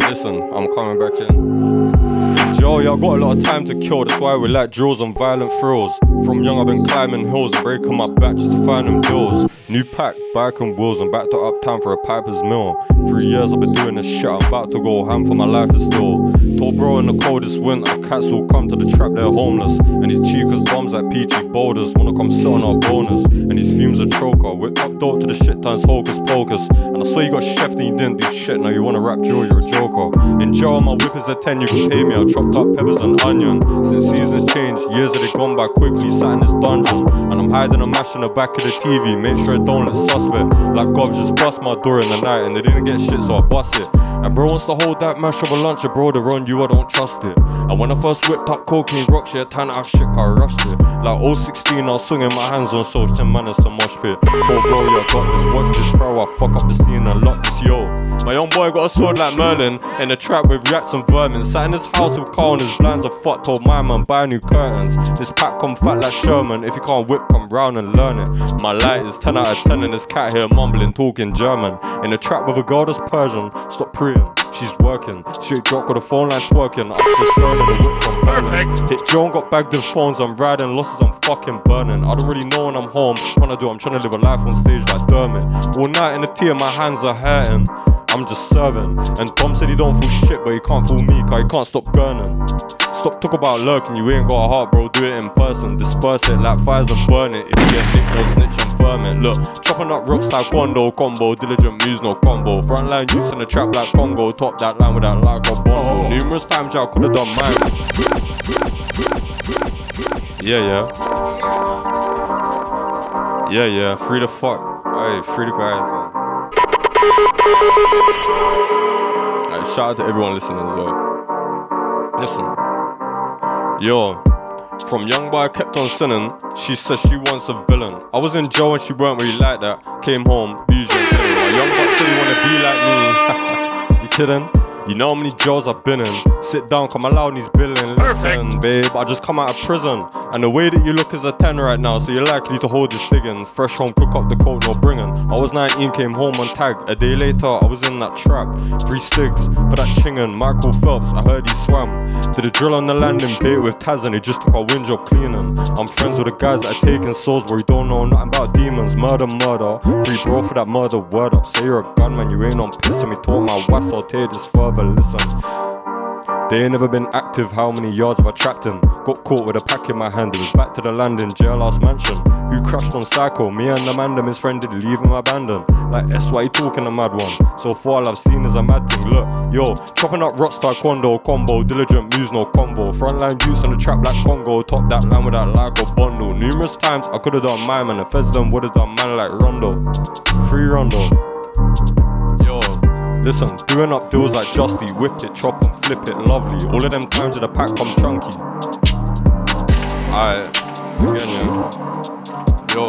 Listen, I'm coming back in. Joe, yeah, I got a lot of time to kill, that's why we like drills and violent thrills. From young, I've been climbing hills and breaking my back just to find them bills. New pack, bike and wheels, I'm back to uptown for a piper's mill. Three years I've been doing this shit, I'm about to go ham for my life is still. Told bro in the coldest winter, cats will come to the trap, they're homeless. And these cheekers bombs like peachy boulders wanna come sit on our bonus. And these fumes are choker, whip up dope to the shit times hocus pocus. And I saw you got chef and you didn't do shit, now you wanna rap drill, you're a joker. In jail, my whip is a 10, you can pay me, I chopped up peppers and onion. Since seasons changed, years have they gone by quickly, sat in this dungeon. And I'm hiding a mash in the back of the TV, make sure it don't look suspect. Like Gov just bust my door in the night and they didn't get shit, so I bust it. And bro wants to hold that mash over lunch, a bro run you, I don't trust it. And when I first whipped up cocaine rock shit, tan out shit, I rushed it. Like 016, I was swinging my hands on shows, 10 man to mosh pit. Poor bro, yeah, got this, watch this, bro, I fuck up the scene and lock this, yo. My young boy got a sword like Merlin, in a trap with rats and vermin. Sat in his house with his blinds are fucked, told my man, buy new curtains. This pack come fat like Sherman, if you can't whip, come round and learn it. My light is 10 out of 10 and this cat here mumbling, talking German. In a trap with a girl that's Persian, stop preying, she's working. Straight drop with the phone line twerking, to skirt and the whip from burning. Hit Joan, got bagged in phones, I'm riding, losses, I'm fucking burning. I don't really know when I'm home, what I do, I'm trying to live a life on stage like Dermot. All night in the tea, my hands are hurting. I'm just serving. And Tom said he don't fool shit, but he can't fool me, cause he can't stop gurning. Stop talk about lurking, you ain't got a heart, bro. Do it in person. Disperse it like fires and burn it. If you get nicked, no snitch and firming. Look, chopping up rocks like Quando combo. Diligent moves, no combo. Frontline use in the trap like Congo. Top that line with that like a bongo. Numerous times y'all could've done mine. Yeah, yeah. Yeah, yeah, free the fuck. Hey, free the guys, man. Alright, shout out to everyone listening as well. Listen. Yo, from young boy I kept on sinning. She says she wants a villain. I was in jail and she weren't really like that. Came home, BJ young boy said he wanna be like me. you kidding? You know how many jails I've been in. Sit down, come allow these billing. Listen, babe, I just come out of prison. And the way that you look is a 10 right now, so you're likely to hold this digging. Fresh home, cook up the coat, no bringing. I was 19, came home on tag. A day later, I was in that trap. Three sticks for that chingin'. Michael Phelps, I heard he swam. Did a drill on the landing, bait with Taz, and he just took our wind job cleaning. I'm friends with the guys that are taking souls where you don't know nothing about demons. Murder, murder. Free bro for that murder, word up. Say you're a gunman, you ain't on pissing me. Talk my west, I'll tell you just listen. They ain't never been active, how many yards have I trapped in? Got caught with a pack in my hand, it was back to the landing, jail jailhouse mansion. Who crashed on Psycho? Me and the man, them his friend did leave him abandoned. Like S, why you talking a mad one? So far all I've seen is a mad thing. Look, yo, chopping up rock taekwondo combo, diligent moves no combo. Frontline juice on the trap like Congo, top that line with that like a bundle. Numerous times I could've done mine, man. The feds them would've done man like Rondo. Free Rondo. Listen, doing up deals like Justy, whip it, chop and flip it, lovely. All of them times in the pack come chunky. Alright, again, yeah. Yo.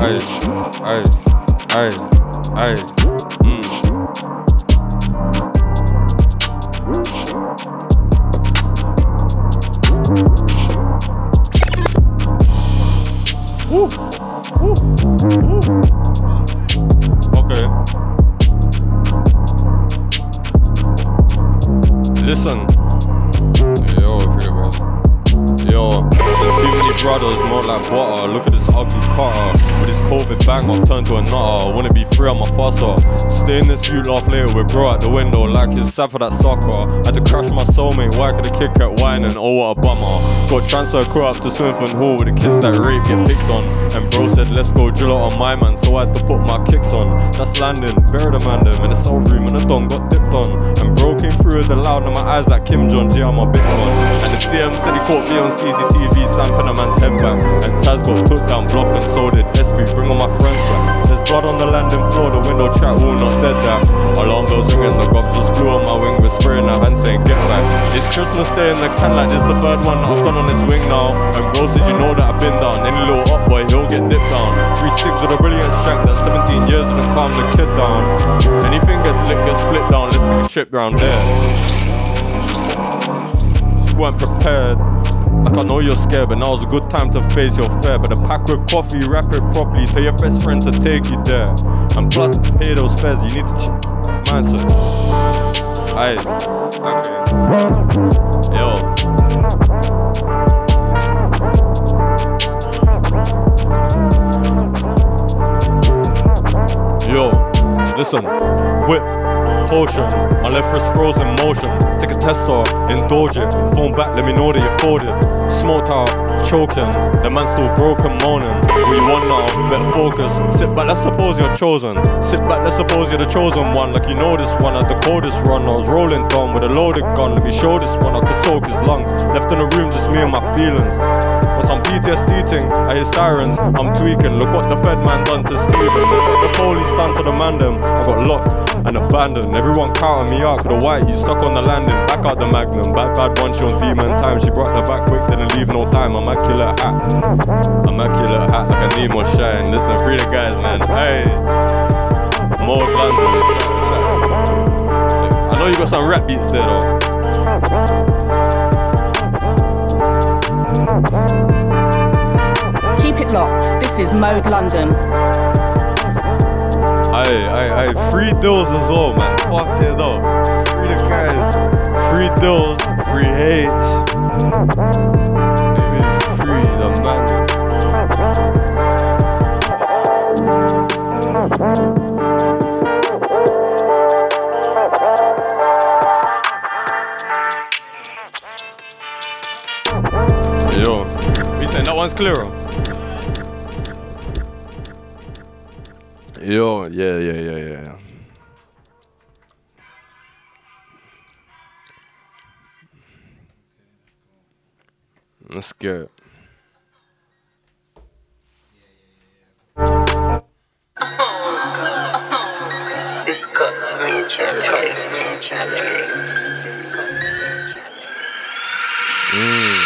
Aye, aye, aye, aye, mm. Woo. Woo. Okay. Listen. Yo, man. Yo, brothers, more like butter. Look at this ugly cutter. With this COVID bang, I'll turn to a nutter. I wanna be free, I'm a fusser. Stay in this view, laugh later with bro at the window, like it's sad for that sucker. Had to crash my soulmate, why could the kid kept whining? Oh, what a bummer. Got transfer crew up to Swinfen Hall with the kids that rape get picked on. And bro said, let's go drill it on my man, so I had to put my kicks on. That's landing, bury the man in the cell room, and the don got dipped on. And bro came through with the loud in my eyes like Kim Jong G, I'm a big one. And CM said he caught me on CCTV, stamping a man's head back. And Taz got took down, blocked, and so did SB, bring all my friends back. There's blood on the landing floor, the window chat will not dead that. Alarm bells ringing, the cops just flew on my wing, whispering a hand saying get back. It's Christmas Day in the can like this the third one I've done on this wing now. And bro said you know that I've been down. Any little up boy, he'll get dipped down. Three sticks with a brilliant shank that's 17 years and calm the kid down. Anything gets lit, gets split down. Let's take a trip round there. Weren't prepared. Like I know you're scared, but now's a good time to face your fear. But a pack with coffee, wrap it properly. Tell your best friend to take you there. And plus, pay those fares. You need to. Ch- mindset. Aye. Okay. Yo. Yo, listen, whip, potion, my left wrist frozen motion. Take a tester, indulge it. Phone back, let me know that you folded. Smoked out, choking. The man still broken, moaning. You want now? Better focus. Sit back, let's suppose you're chosen. Sit back, let's suppose you're the chosen one. Like you know this one at the coldest run. I was rolling down with a loaded gun. Let me show this one. I could soak his lungs. Left in the room, just me and my feelings. But some PTSD thing, I hear sirens. I'm tweaking. Look what the Fed man done to Steven. What the police done to the man them. I got locked and abandoned. Everyone counting me out. Could the white you stuck on the landing. Back out the magnum. Bad bad one, she on demon time. She brought the back quick, didn't leave no time. Immaculate hat. Immaculate hat like a Nemo shine. Listen, free the guys, man. Hey. Mode London. I know you got some rap beats there though. Keep it locked. This is Mode London. Aye, aye, aye. Free deals as well, man. Fuck it though. Free the guys. Free deals. Free H. Maybe free the man. Yo, we saying that one's clearer. Yo, yeah, yeah, yeah, yeah, yeah. Let's get it. It's got to be a challenge. It's got to be a challenge. It's got to be a. Mm.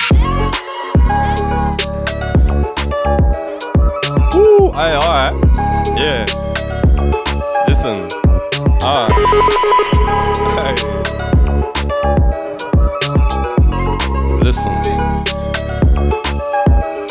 Woo! Aye, alright. Yeah.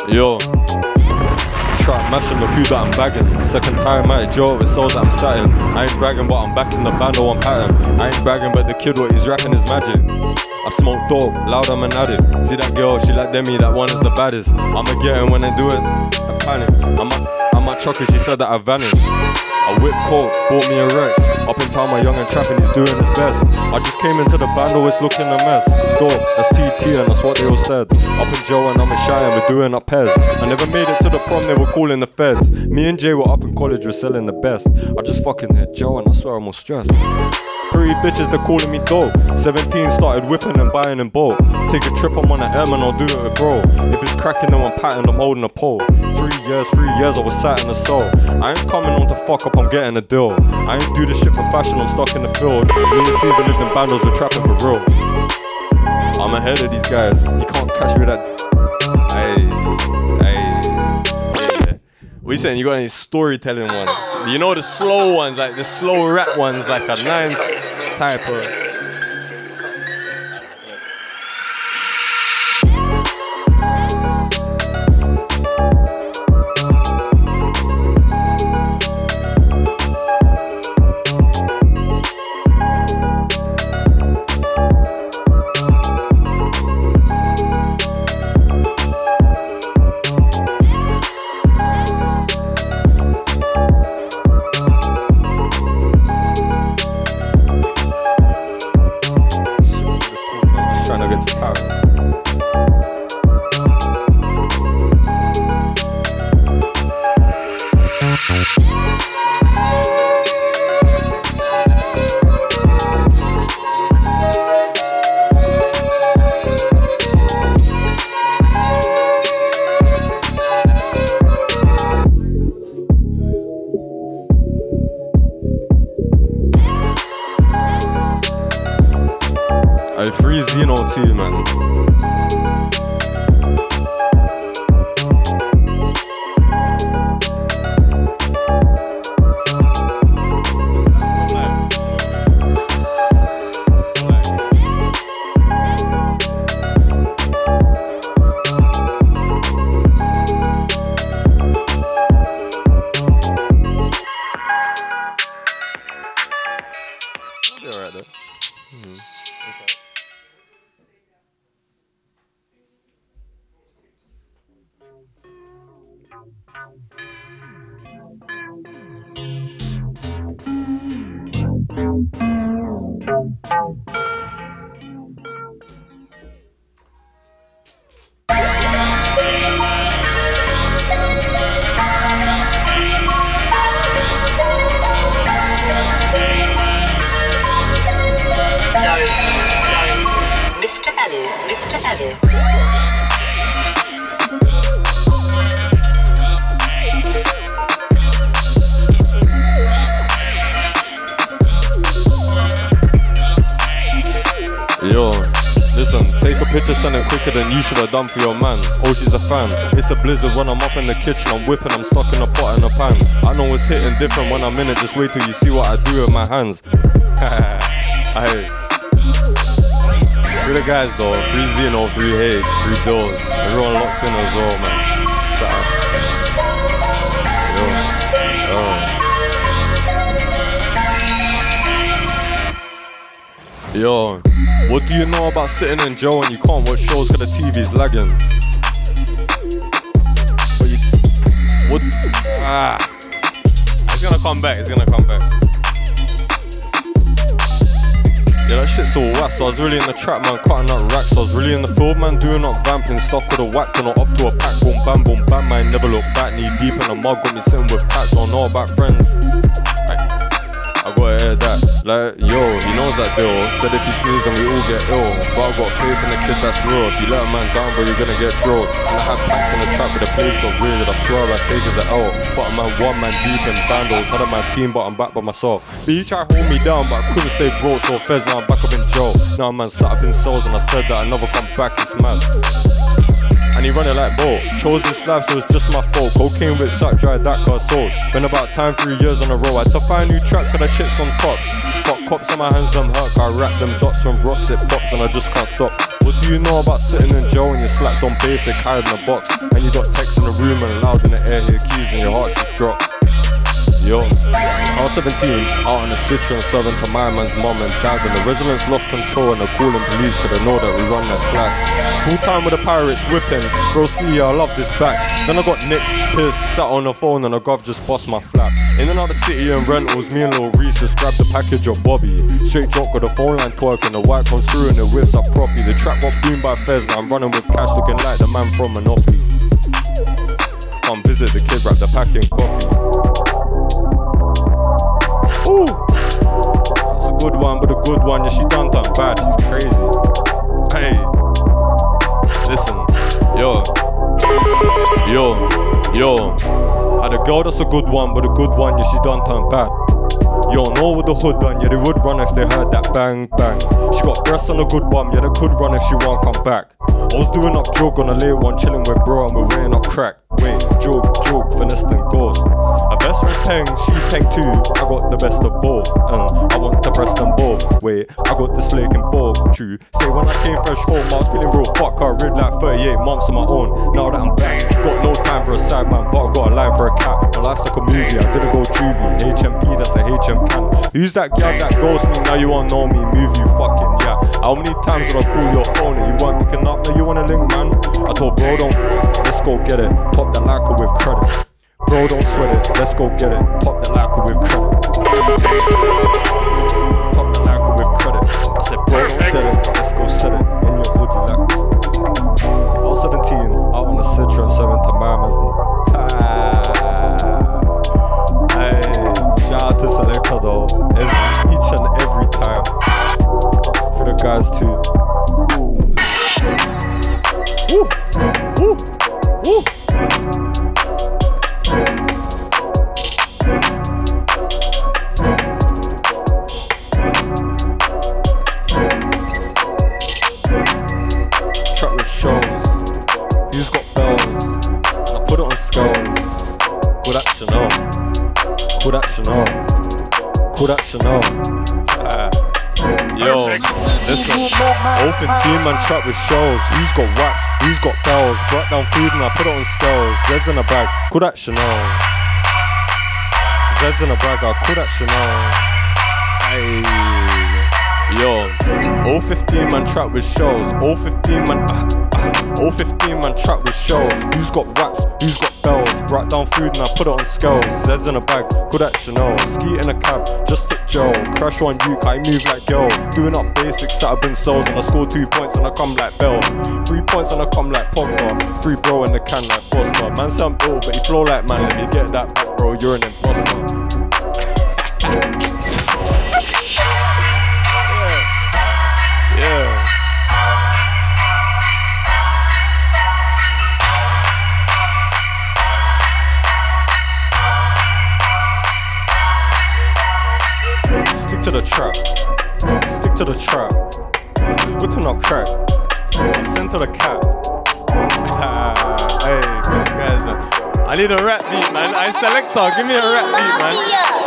Yo. Trap mashing the food that I'm bagging. Second time at Joe with souls that I'm sat in. I ain't bragging, but I'm back in the band I'm pattern. I ain't bragging, but the kid what he's rapping is magic. I smoke dope, loud I'm an addict. See that girl, she like Demi, that one is the baddest. I'ma get it when I do it, I panic. I'm at, I'm at chocolate, she said that I vanished. I whip coat, bought me a Rex. Up in town, my young and trapping, he's doing his best. I just came into the band, always looking a mess. Dope, that's TT, and that's what they all said. Up in Joe and I'm in Shy, and we're doing up Pez. I never made it to the prom, they were calling the feds. Me and Jay were up in college, we're selling the best. I just fucking hit Joe, and I swear I'm all stressed. Pretty bitches, they're calling me dope. 17 started whipping and buying in bulk. Take a trip, I'm on an M and I'll do it with bro. If it's cracking, then I'm patting, I'm holding a pole. Three years, three years, I was sat in the soul. I ain't coming on to fuck up, I'm getting a deal. I ain't do this shit for fashion, I'm stuck in the field. Me and Caesar lived in bandos, we're trapping for real. I'm ahead of these guys, you can't catch me with that. Hey, hey, yeah. What you saying? You got any storytelling ones? You know the slow ones, like the slow rap ones, like a nice type of. Done for your man. Oh, she's a fan. It's a blizzard when I'm up in the kitchen, I'm whipping, I'm stuck in a pot and a pan. I know it's hitting different when I'm in it, just wait till you see what I do with my hands. Aye. Free the guys though, free Zeno, free H, free Doors. Everyone locked in as well, man. Yo. What do you know about sitting in jail when you can't watch shows because the TV's lagging? What you, what? Ah, it's gonna come back. It's gonna come back. Yeah, that shit's all whack. So I was really in the trap, man, cutting out racks. So I was really in the field, man, doing up vamping, stuck with a whack, and up to a pack, boom, bam, boom, bam, man, never look back. Knee deep in the mud, got me sitting with packs, don't know about friends. I gotta hear that. Like, yo, he knows that deal. Said if you snooze, then we all get ill. But I got faith in the kid that's real. If you let a man down, bro, you're gonna get drilled. And I had packs in the trap, but the place got weird. I swear I take as an L. But man, one man deep in vandals. Had a man team, but I'm back by myself. But he tried to hold me down, but I couldn't stay broke. So Fez, now I'm back up in jail. Now a man sat up in cells, and I said that I never come back. It's mad. And he run it like boat. Chose this life, so it's just my fault. Cocaine with sack dry, that car sold. Been about time three years on a row. I had to find new tracks, cause that shit's on tops. Got cops on my hands, them hurt. I rap them dots from rocks, it pops, and I just can't stop. What do you know about sitting in jail when you're slapped on basic, hiding in a box? And you got text in the room and loud in the air, hear keys and your heart just drop. Yo, was 17, out on the Citroen serving to my man's mom and dad, and the residents lost control and they're calling police cause they know that we run that flash. Full time with the pirates whipping, broski, I love this batch. Then I got Nick Pierce sat on the phone and a gov just bust my flap. In and out the city and rentals, me and Lil Reese just grabbed the package of Bobby. Straight drop got the phone line twerking, the white comes through and the whips up properly. The trap got boomed by Fez, now I'm running with cash looking like the man from Monopoly. Come visit the kid, wrap the pack packing coffee. Ooh. That's a good one, but a good one. Yeah, she done done bad. She's crazy. Hey, listen, yo, yo, yo. Had a girl that's a good one, but a good one. Yeah, she done done bad. Yo, know what the hood done, yeah, they would run if they heard that bang bang. She got breasts on a good bum, yeah, they could run if she won't come back. I was doing up joke on a late one, chilling with bro, and we're weighing up crack. Wait, joke, joke, finesse and ghost. A best friend peng, she's peng too. I got the best of both, and I want the breast and both. Wait, I got the slake and both. True. Say when I came fresh home, I was feeling real fuck. I read like 38 months on my own. Now that I'm back, got no time for a side man, but I got a line for a cat. My life's like a movie, I didn't go juvie. HMP, that's a HM can. Who's that girl that ghost me? Now you won't know me, move you fucking yeah. How many times would I call your phone and you weren't picking up? Now you wanna link, man? I told bro, don't. Let's go get it. Top the like with credit. Bro, don't sweat it. Let's go get it. Top the like with credit. Top the like with credit. I said, bro, don't get it. Let's go set it. In your hood, you like. Was 17, out on the Citroen 7 to Mamas. To Selector though. Every, each and every time. For the guys too. Woo! Woo! Woo! Trap with shows. Who's got bells? And I put it on scales. Good action, oh. Oh. Good action, oh. Ah. Yo, listen. Open theme man trap with shows. Who's got wax? Who's got bells? Brought down food and I put it on scales. Zed's in a bag. Good action, oh. Zed's in a bag. I could action, oh. Hey. Yo, all 15 man trap with shows. All 15 man, ah, ah, all 15 man trap with shows. Who's got raps? Who's got bells? Brought down food and I put it on scales. Zed's in a bag, good at Chanel. Ski in a cab, just hit Joe. Crash on you, I move like girl. Doing up basics, set up in cells and I score two points and I come like Bell. Three points and I come like Pogba. Three bro in the can like Foster. Man, I'm ill, but he flow like man. Let me get that bro. You're an imposter. to the trap. Stick to the trap. Whipping up crack. Send to the cat. hey, guys, man. I need a rap beat, man. I selector. Give me a rap beat, man.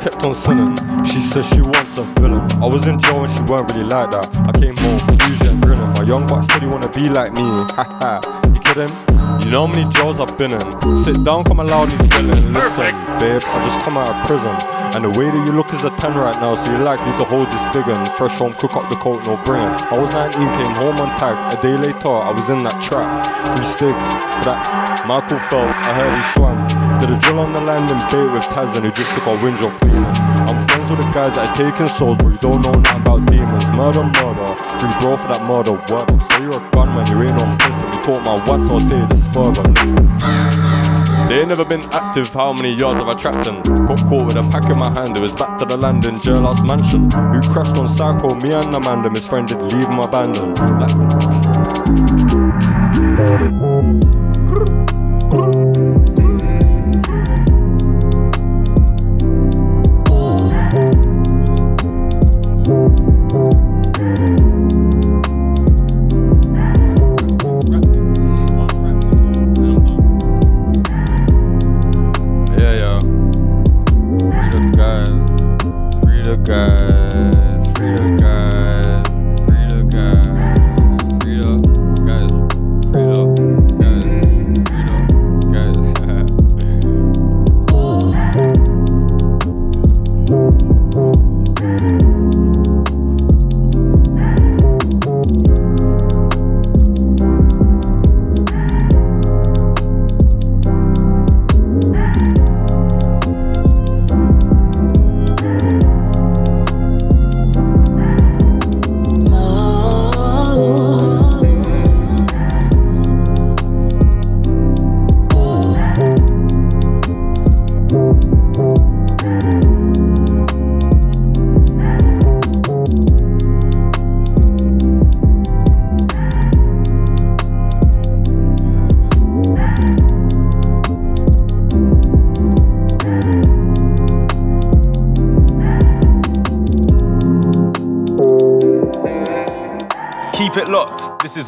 Kept on sinning. She said she wants a villain. I was in jail and she weren't really like that. I came home, fusion, grinning. My young boy said he wanna be like me. Haha, you kidding? You know how many jails I've been in. Sit down, come allow these villain. Listen, babe, I just come out of prison. And the way that you look is a 10 right now, so you're likely to hold this one. Fresh home, cook up the coat, no bring it. I was 19, came home on tag. A day later, I was in that trap. Three sticks for that Michael Phelps, I heard he swam. Did a drill on the landing bait with Tazan, who just took our windrow cleaning. I'm with the guys that are taking souls, but you don't know nothing about demons. Murder, murder. Free bro for that murder. What? Say you're a gunman, you ain't on piss. If you talk my wax, I'll take this further. They ain't never been active, how many yards have I trapped them? Got caught with a pack in my hand, it was back to the land in jailhouse mansion. Who crashed on Psycho, me and Amanda, and his friend did leave him abandoned. Like,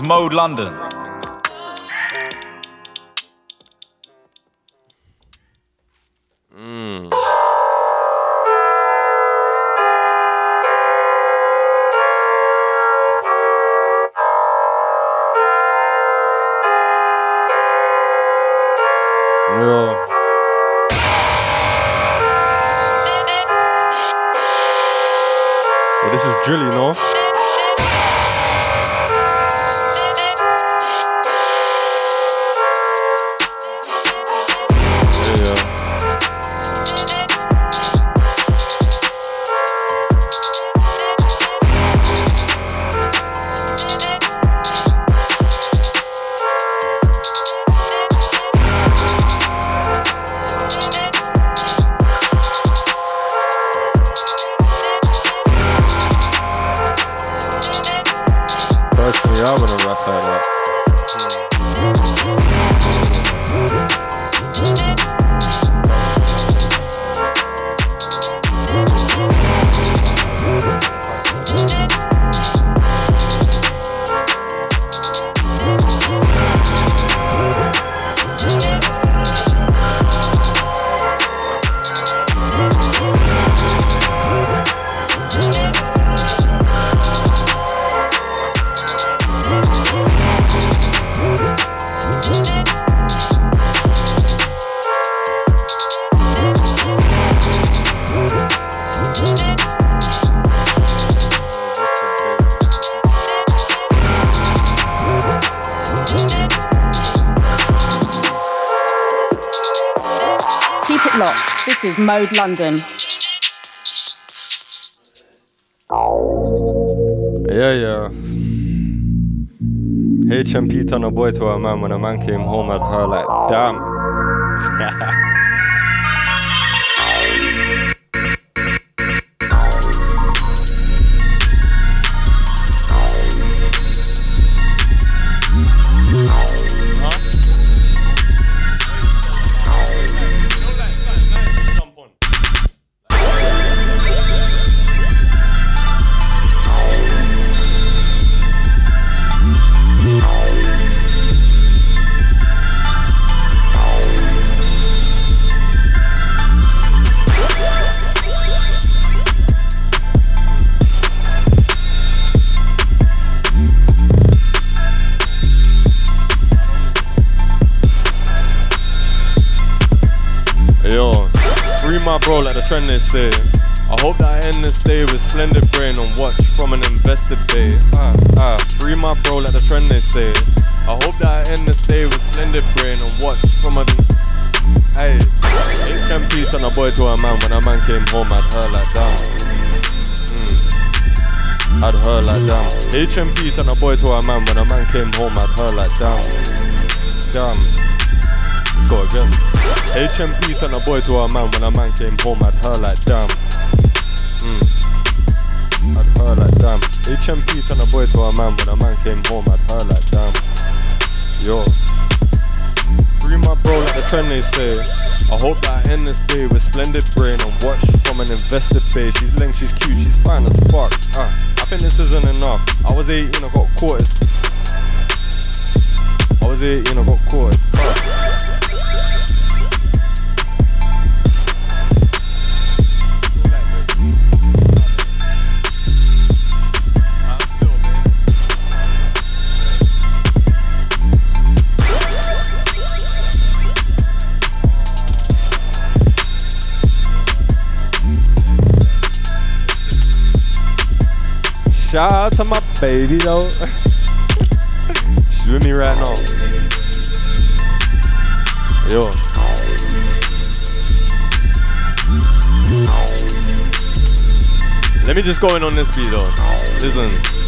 Mode London. Mode London. Yeah, yeah. HMP turned a boy to a man when a man came home at her like, damn. Came home, at her like damn. Damn. Go again. HMP turn a boy to a man. When a man came home, at her like damn. Mm. I'd heard like damn. HMP turn a boy to a man. When a man came home, at her like damn. Yo. Free my bro like the trend they say. I hope that I end this day with splendid brain and watch from an invested base. She's link, she's cute, she's fine as fuck. Uh, I think this isn't enough. I was 18, I got caught. As- I was 18, I got caught. Shout out to my baby though. She's with me right now. Yo. Let me just go in on this beat though. Listen.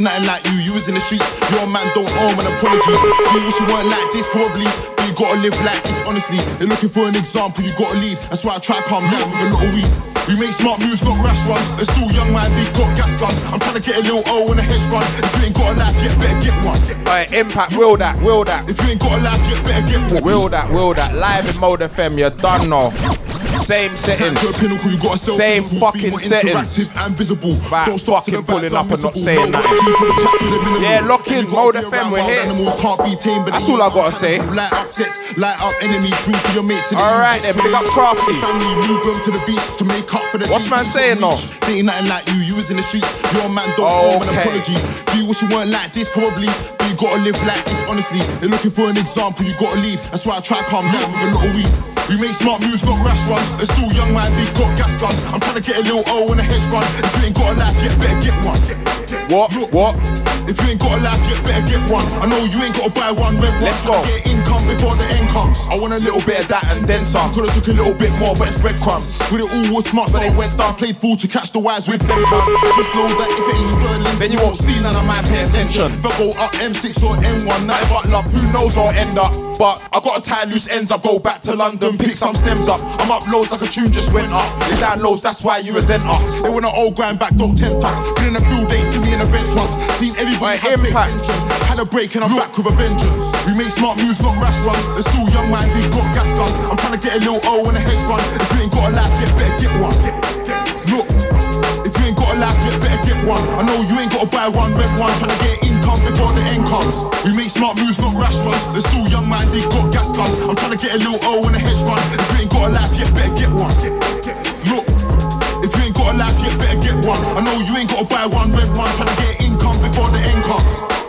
Ain't nothing like you, you was in the streets. Your man don't owe an apology. You wish you weren't like this, probably. But you gotta live like this, honestly. They're looking for an example, you gotta lead. That's why I try to calm down with a of weed. We make smart moves, not rash ones. They're still young, man, they've got gas guns. I'm trying to get a little O and a hedge fund. If you ain't got a life, get better get one. Alright, Impact, will that, will that. If you ain't got a life, get better get one. Will that, will that. Live in Mode FM, you're done know. Same settings. Can't put a pinnacle, you got a self Same fucking interactive and visible. Back Don't start fucking pulling up and not saying No, nothing. keep the chat to the minimum. Yeah, lock in, Mode FM, we're here. Animals can't be tamed, but That's all I gotta say. Light up sets, light up enemies, do for your mates. All right then, big up Crafty. Family, move them to the beach to make up for the What's man saying now? They ain't nothing like you, you was in the streets. Your man don't owe an apology. Do you wish you weren't like this, probably? But you gotta live like this, honestly. They're looking for an example, you gotta lead. That's why I try to calm down with a of weed. We make smart moves, not rash ones. They're still young, man, they've got gas guns. I'm trying to get a little O and a hedge fund. If you ain't got a life yet, better get one. What? Look, What? If you ain't got a life yet, better get one. I know you ain't gotta buy one, rent one. Let's go. Get income before the end comes. I want a little bit of that and then some. Could've took a little bit more, but it's breadcrumbs. With it all was smart, so they went down, played fool to catch the wise with them. Just know that if it ain't sterling, then you won't see none of my pay attention. If I go up M6 or M1, now if I love, who knows where I'll end up. But I gotta tie loose ends up, go back to London, pick some stems up. I'm up like a tune just went up. It's down lows, that's why you resent us. They want an old grind back, don't tempt us. Been in a few days, see me in a bench once. Seen everybody have fake tension. Had a break and I'm back with a vengeance. We make smart moves, not rash ones. They're still young, man, they've got gas guns. I'm trying to get a little O and a hedge fund. If you ain't got a life yet, better get one. Look, if you ain't got a life yet, better get one. I know you ain't gotta buy one, rent one. Trying to get income before the end comes. We make smart moves, not rash ones. They're still young, they've got gas guns. I'm trying to get a little O and a hedge fund. If you ain't got a life yet, better get one. Look, if you ain't got a life yet, better get one. I know you ain't gotta buy one, rent one. Trying to get income before the end comes.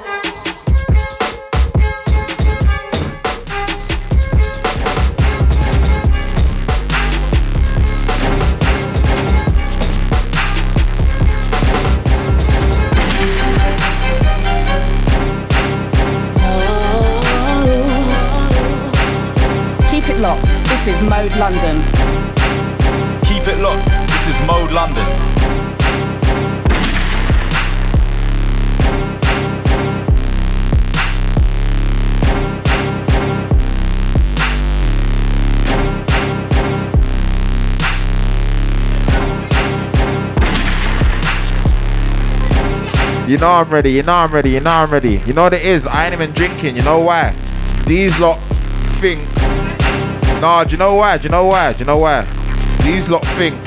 Locked. This is Mode London. Keep it locked. This is Mode London. You know I'm ready, you know I'm ready, you know I'm ready. You know what it is? I ain't even drinking, you know why? These lot think. Nah, do you know why? Do you know why? Do you know why? These lot think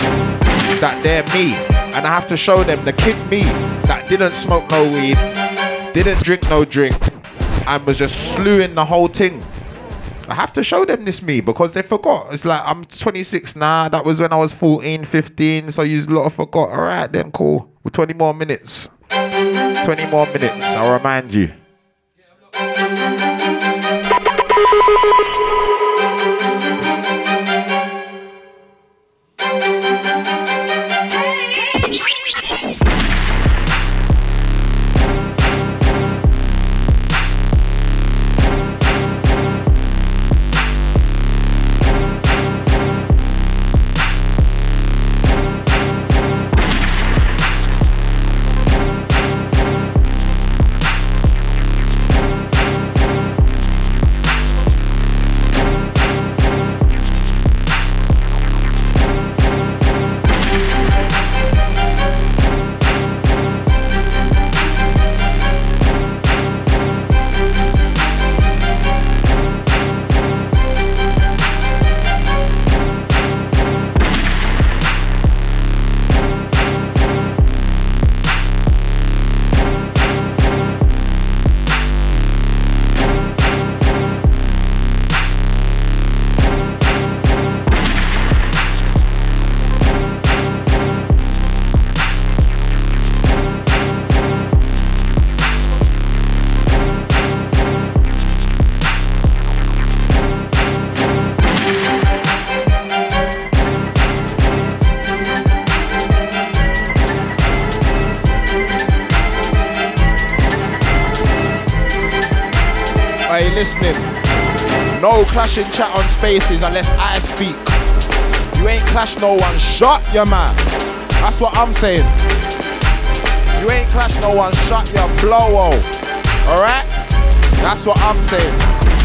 that they're me. And I have to show them the kid me that didn't smoke no weed, didn't drink no drink, and was just slewing the whole thing. I have to show them this me because they forgot. It's like I'm 26 now. That was when I was 14, 15. So you lot have forgot. All right, then cool. With 20 more minutes. 20 more minutes. I'll remind you. Unless I speak. You ain't clash no one. Shut your mouth. That's what I'm saying. You ain't clash no one. Shut your blow. Alright? That's what I'm saying.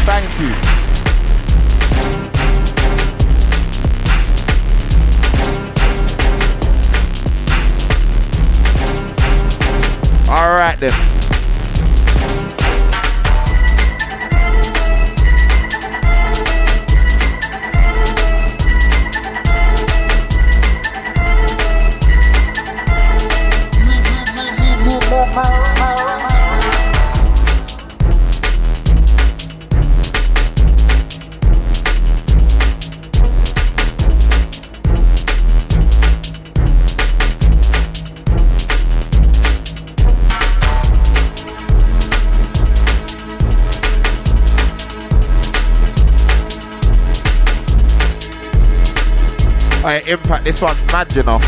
Thank you. Alright then. Impact. This one's mad, you know.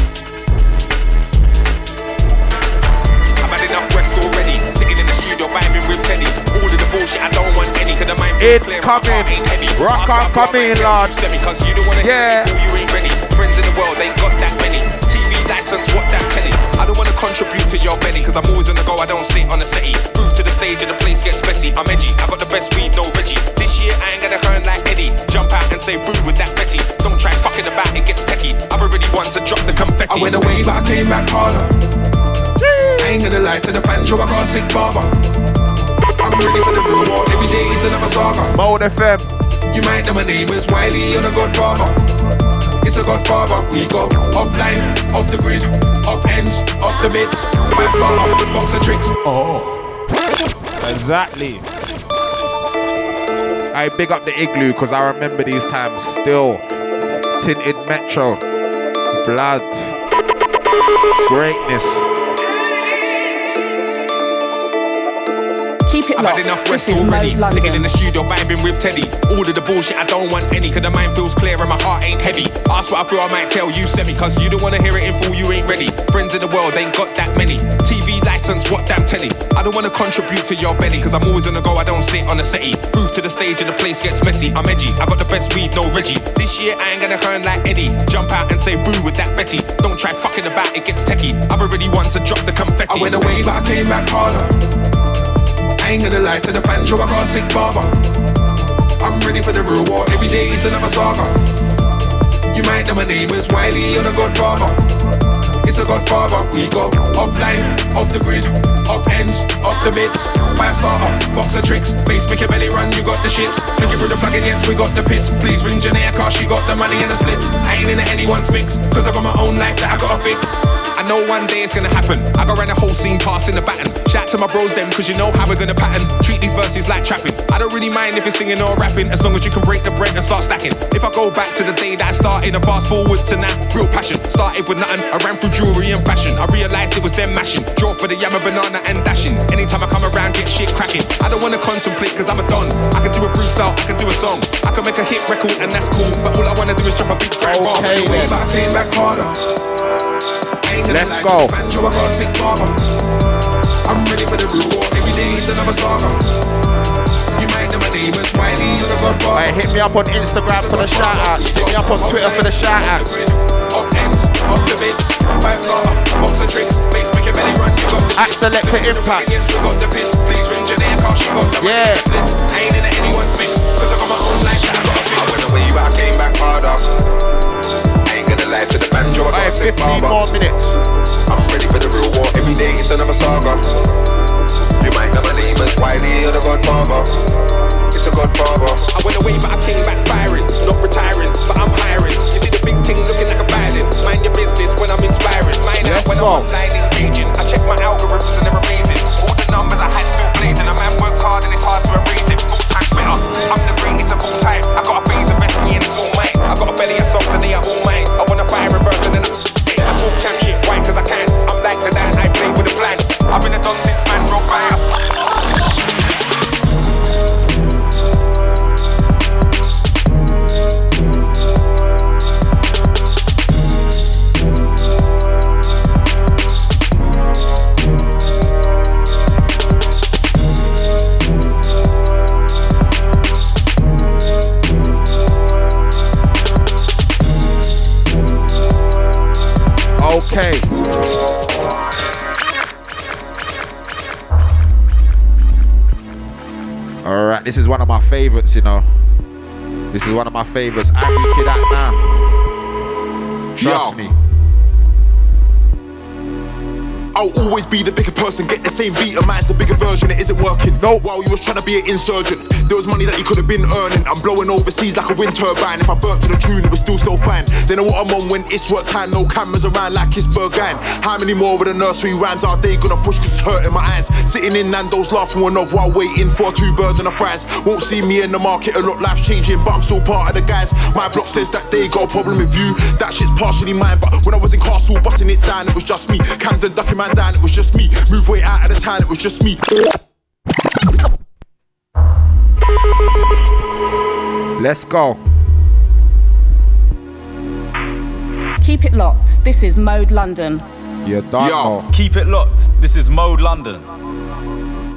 I've had enough West already. Sitting in the studio vibing with Teddy. All of the bullshit, I don't want any. Cause the mind feels clear. and my heart ain't heavy. Rock on, come in, Lord. Cause you don't wanna Yeah. you ain't ready. Friends in the world, ain't got that many. TV license, what that penny. I don't wanna contribute to your Benny. Cause I'm always on the go, I don't sit on the settee. Move to the stage and the place gets messy. I'm edgy, I got the best weed, no Reggie. This year I ain't gonna earn like Eddie. Jump out and say boo with that Betty. Don't try fucking about, it gets techie. I've already once and dropped the confetti. I went away, but I came back harder. I ain't gonna lie to the fans, yo, I got a sick barber. I'm ready for the real war. Every day is another saga. Mode FM. You might know my name is Wiley, you're the godfather. It's a godfather. We go offline, off the grid, off ends, off the mids. Five star, off the box of tricks. Oh. Exactly. I big up the igloo because I remember these times still. Tinted Metro. Blood. Greatness. I've locked. had enough This West is already. Mode Sitting in the studio vibing with Teddy. All of the bullshit, I don't want any. Cause the mind feels clear and my heart ain't heavy. Ask what I feel, I might tell you semi. Cause you don't wanna hear it in full, you ain't ready. Friends in the world ain't got that many. TV license, what damn telly. I don't wanna contribute to your belly. Cause I'm always on the go, I don't sit on the settee. Move to the stage and the place gets messy. I'm edgy, I got the best weed, no Reggie. This year I ain't gonna earn like Eddie. Jump out and say boo with that Betty. Don't try fucking about, it gets techie. I've already won to drop the confetti. I went away, but I came back harder. Ain't gonna lie to the fans, yo, I got a sick barber. I'm ready for the real war. Every day is another saga. You might know my name is Wiley, you're the godfather. It's a godfather. We go offline, off the grid, off ends, off the mids. Five starter, box of tricks. Bass make your belly run, you got the shits. You for the plug-in, yes, we got the pits. Please ring Janaea, cause she got the money and the splits. I ain't in anyone's mix, cause I got my own life that I gotta fix. I know one day it's gonna happen. I go around the whole scene passing the baton. Shout to my bros them, cause you know how we're gonna pattern. Treat these verses like trapping. I don't really mind if you're singing or rapping, as long as you can break the bread and start stacking. If I go back to the day that I started and fast forward to now, real passion. Started with nothing, I ran through jewelry and fashion. I realized it was them mashing. Draw for the yammer, banana and dashing. Anytime I come around, get shit cracking. I don't wanna contemplate, cause I'm a don. I can do a freestyle, I can do a song. I can make a hit record and that's cool. But all I wanna do is drop a big grand. Okay, then. But I came back harder. Let's go. to the fans, yo, I got a sick barber. I'm ready for the real war. Every day is another saga. Hit me up on Instagram for the shout out. Hit me up on Twitter for the shout out. At Selector Impact. Yeah. ain't I got my own life I gotta fix. I went away, but I came back harder. I ain't gonna lie to the banjo, I got a sick 15 more minutes. I'm ready for the real war, every day it's another saga. You might know my name is Wiley, you're the godfather. It's a godfather. I went away, but I came back firing. Not retiring, but I'm hiring. You see the big thing looking like a violin. Mind your business when I'm inspiring. Out Let's when go. I'm online engaging. I check my algorithms and they're amazing. All the numbers I had still blazing. A man works hard and it's hard to erase it. Full time spitter. I'm the greatest of all time. I got a phase invest me and it's all mine. I got a belly of songs and they are all mine. I wanna fire reverse and then I. I talk champ shit, why? Cause I can. I'm like to that, I play with a plan. I've been a don since Okay. Alright, this is one of my favorites, you know. This is one of my favorites. Angry Kid Act now. Trust Yo. me. I'll always be the bigger person, get the same beat, and man's the bigger version, it isn't working. No, while you was trying to be an insurgent, there was money that you could have been earning. I'm blowing overseas like a wind turbine. If I burnt to the tune, it was still so fine. Then I what I'm on when it's work time, no cameras around like it's Berghain. How many more of the nursery rhymes are they gonna push cause it's hurting my eyes? Sitting in Nando's laughing one off while waiting for two birds and a fries. Won't see me in the market a lot, life's changing, but I'm still part of the guys. My block says that they got a problem with you. That shit's partially mine, but when I was in Castle busting it down, it was just me. Camden ducking man down, it was just me. Move way out of the town, it was just me. Let's go. Keep it locked. This is Mode London. Yeah, done. Yo, keep it locked. This is Mode London.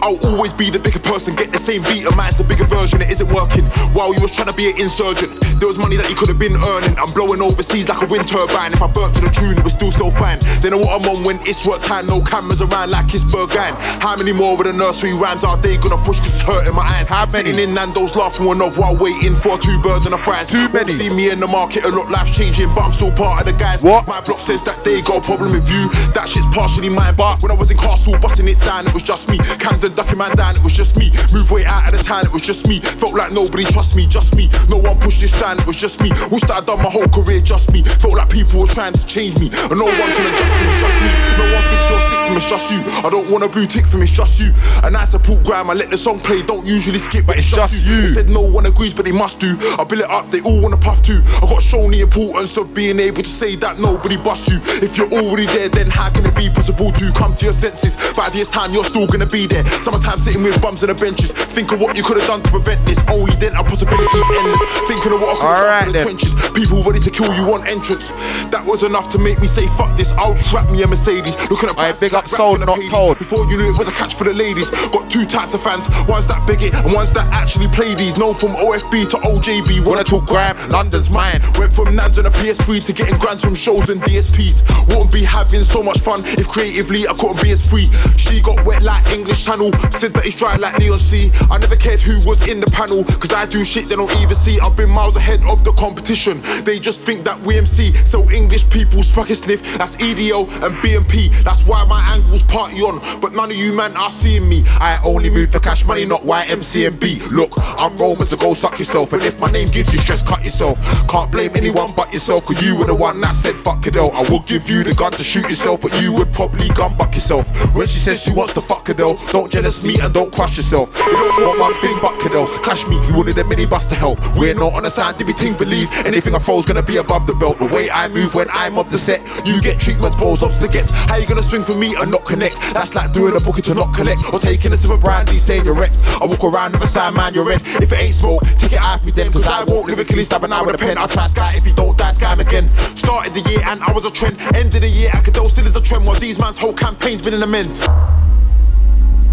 I'll always be the bigger person, get the same beat, and mine's the bigger version. It isn't working. While you was trying to be an insurgent, there was money that you could have been earning. I'm blowing overseas like a wind turbine. If I burnt to the tune, it was still so fine. They know what I'm on when it's work time. No cameras around like it's Berghain. How many more of the nursery rhymes are they gonna push? Cause it's hurting my eyes. How many? Sitting in Nando's laughing one off while waiting for two birds and a fries. Too many. See me in the market a lot, life's changing, but I'm still part of the guys. What? My block says that they got a problem with you. That shit's partially mine. But when I was in Castle, busting it down, it was just me. Camden ducking man down, it was just me. Move way out of the town, it was just me. Felt like nobody trust me, just me. No one pushed this sign, it was just me. Wish that I'd done my whole career, just me. Felt like people were trying to change me, and no one can adjust me, just me. No one thinks you're sick from it's just you. I don't want a blue tick from it's just you. A nice support gram, I let the song play, don't usually skip, but it's just, you. They said no one agrees, but they must do. I build it up, they all wanna puff too. I got shown the importance of being able to say that nobody busts you. If you're already there, then how can it be possible to come to your senses? Five years time, you're still gonna be there. Summertime sitting with bums on the benches. Think of what you could have done to prevent this. Oh, Only then our possibilities endless. Thinking of what I could have done for the trenches. People ready to kill you on entrance. That was enough to make me say fuck this. I'll trap me a Mercedes. Looking at prices big like up rap's sold, not told. Before you knew it was a catch for the ladies. Got two types of fans. Ones that beg it and ones that actually play these. Known from OFB to OJB. Wanna talk gram? London's mine. Went from Nans on a PS3 to getting grants from shows and DSPs. Wouldn't be having so much fun if creatively I couldn't be as free. She got wet like English Channel. Said that it's dry like Neon C. I never cared who was in the panel. Cause I do shit they don't even see. I've been miles ahead of the competition. They just think that we MC. So English people smack a sniff. That's EDO and BMP. That's why my angles party on. But none of you man are seeing me. I only move for cash money, not YMC and B. Look, I'm Roman, so go suck yourself. And if my name gives you stress, cut yourself. Can't blame anyone but yourself. Cause you were the one that said fuck all. I will give you the gun to shoot yourself, but you would probably gun buck yourself. When she says she wants to fuck Cadell, don't jealous me and don't crush yourself. You don't want one thing but Cadell. Clash me, you wanted a minibus to help. We're not on a scientific thing, believe anything I throw's gonna be above the belt. The way I move when I'm up the set, you get treatments, balls, gets. How you gonna swing for me and not connect? That's like doing a booking to not collect, or taking a sip of brandy saying you're wrecked. I walk around with a sign, man, you're red. If it ain't smoke, take it out of me then, cause I won't lyrically stab an eye with a pen. I'll try sky if you don't die, scam again. Started the year and I was a trend. End of the year, I could still is a trend while these man's whole campaign's been in a mend.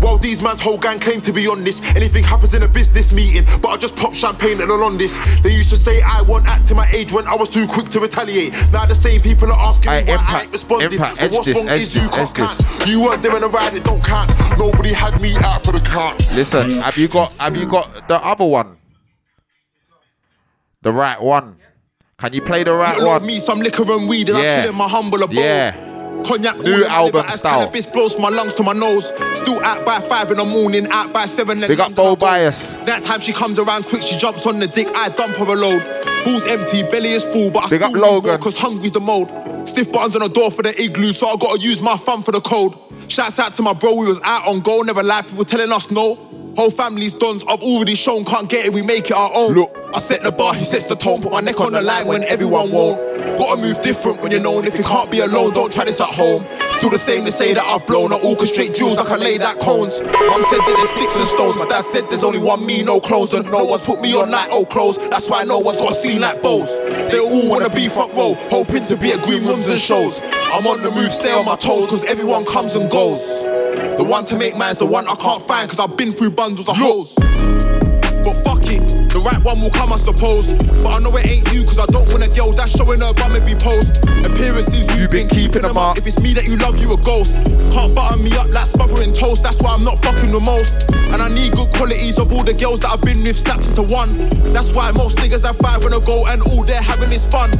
While these man's whole gang claim to be on this, anything happens in a business meeting, but I just pop champagne and all on this. They used to say I won't act to my age when I was too quick to retaliate. Now the same people are asking me why I ain't responding. impact, but what's this, wrong is you can't count. You weren't there in the ride, it don't count. Nobody had me out for the count. Listen, have you got have you got the other one? The right one. Can you play the right one? me, some liquor and weed, and Yeah. I kill in my humble abode. Yeah. Cognac New album as style. cannabis blows from my lungs to my nose. Still out by five in the morning, out by seven. Big up Bo. Bias. That time she comes around quick, she jumps on the dick, I dump her a load. Ball's empty, belly is full, but I Big still Logan. cause hungry's the mode. Stiff buttons on the door for the igloo, so I gotta use my thumb for the code. Shouts out to my bro, we was out on goal, never lie, people telling us no. Whole family's dons, I've already shown, can't get it, we make it our own. Look, I set the bar, he sets the tone, put my neck on the line when everyone won't. Gotta move different when you're known, if you can't be alone, don't try this at home. Still the same, they say that I've blown, I orchestrate jewels like I laid out cones. Mum said that there's sticks and stones, my dad said there's only one me, no clones, and no one's put me on like old clothes. That's why no one's got a scene like bows. They all wanna be front row, hoping to be at green rooms and shows. I'm on the move, stay on my toes, cause everyone comes and goes. The one to make man's the one I can't find, cause I've been through bundles of hoes. Right one will come, I suppose. But I know it ain't you, cause I don't want a girl that's showing her bum every post. Appearances, you've been keeping them up. If it's me that you love, you a ghost. Can't button me up like smothering toast, that's why I'm not fucking the most. And I need good qualities of all the girls that I've been with snapped into one. That's why most niggas have five when I go and all they're having is fun.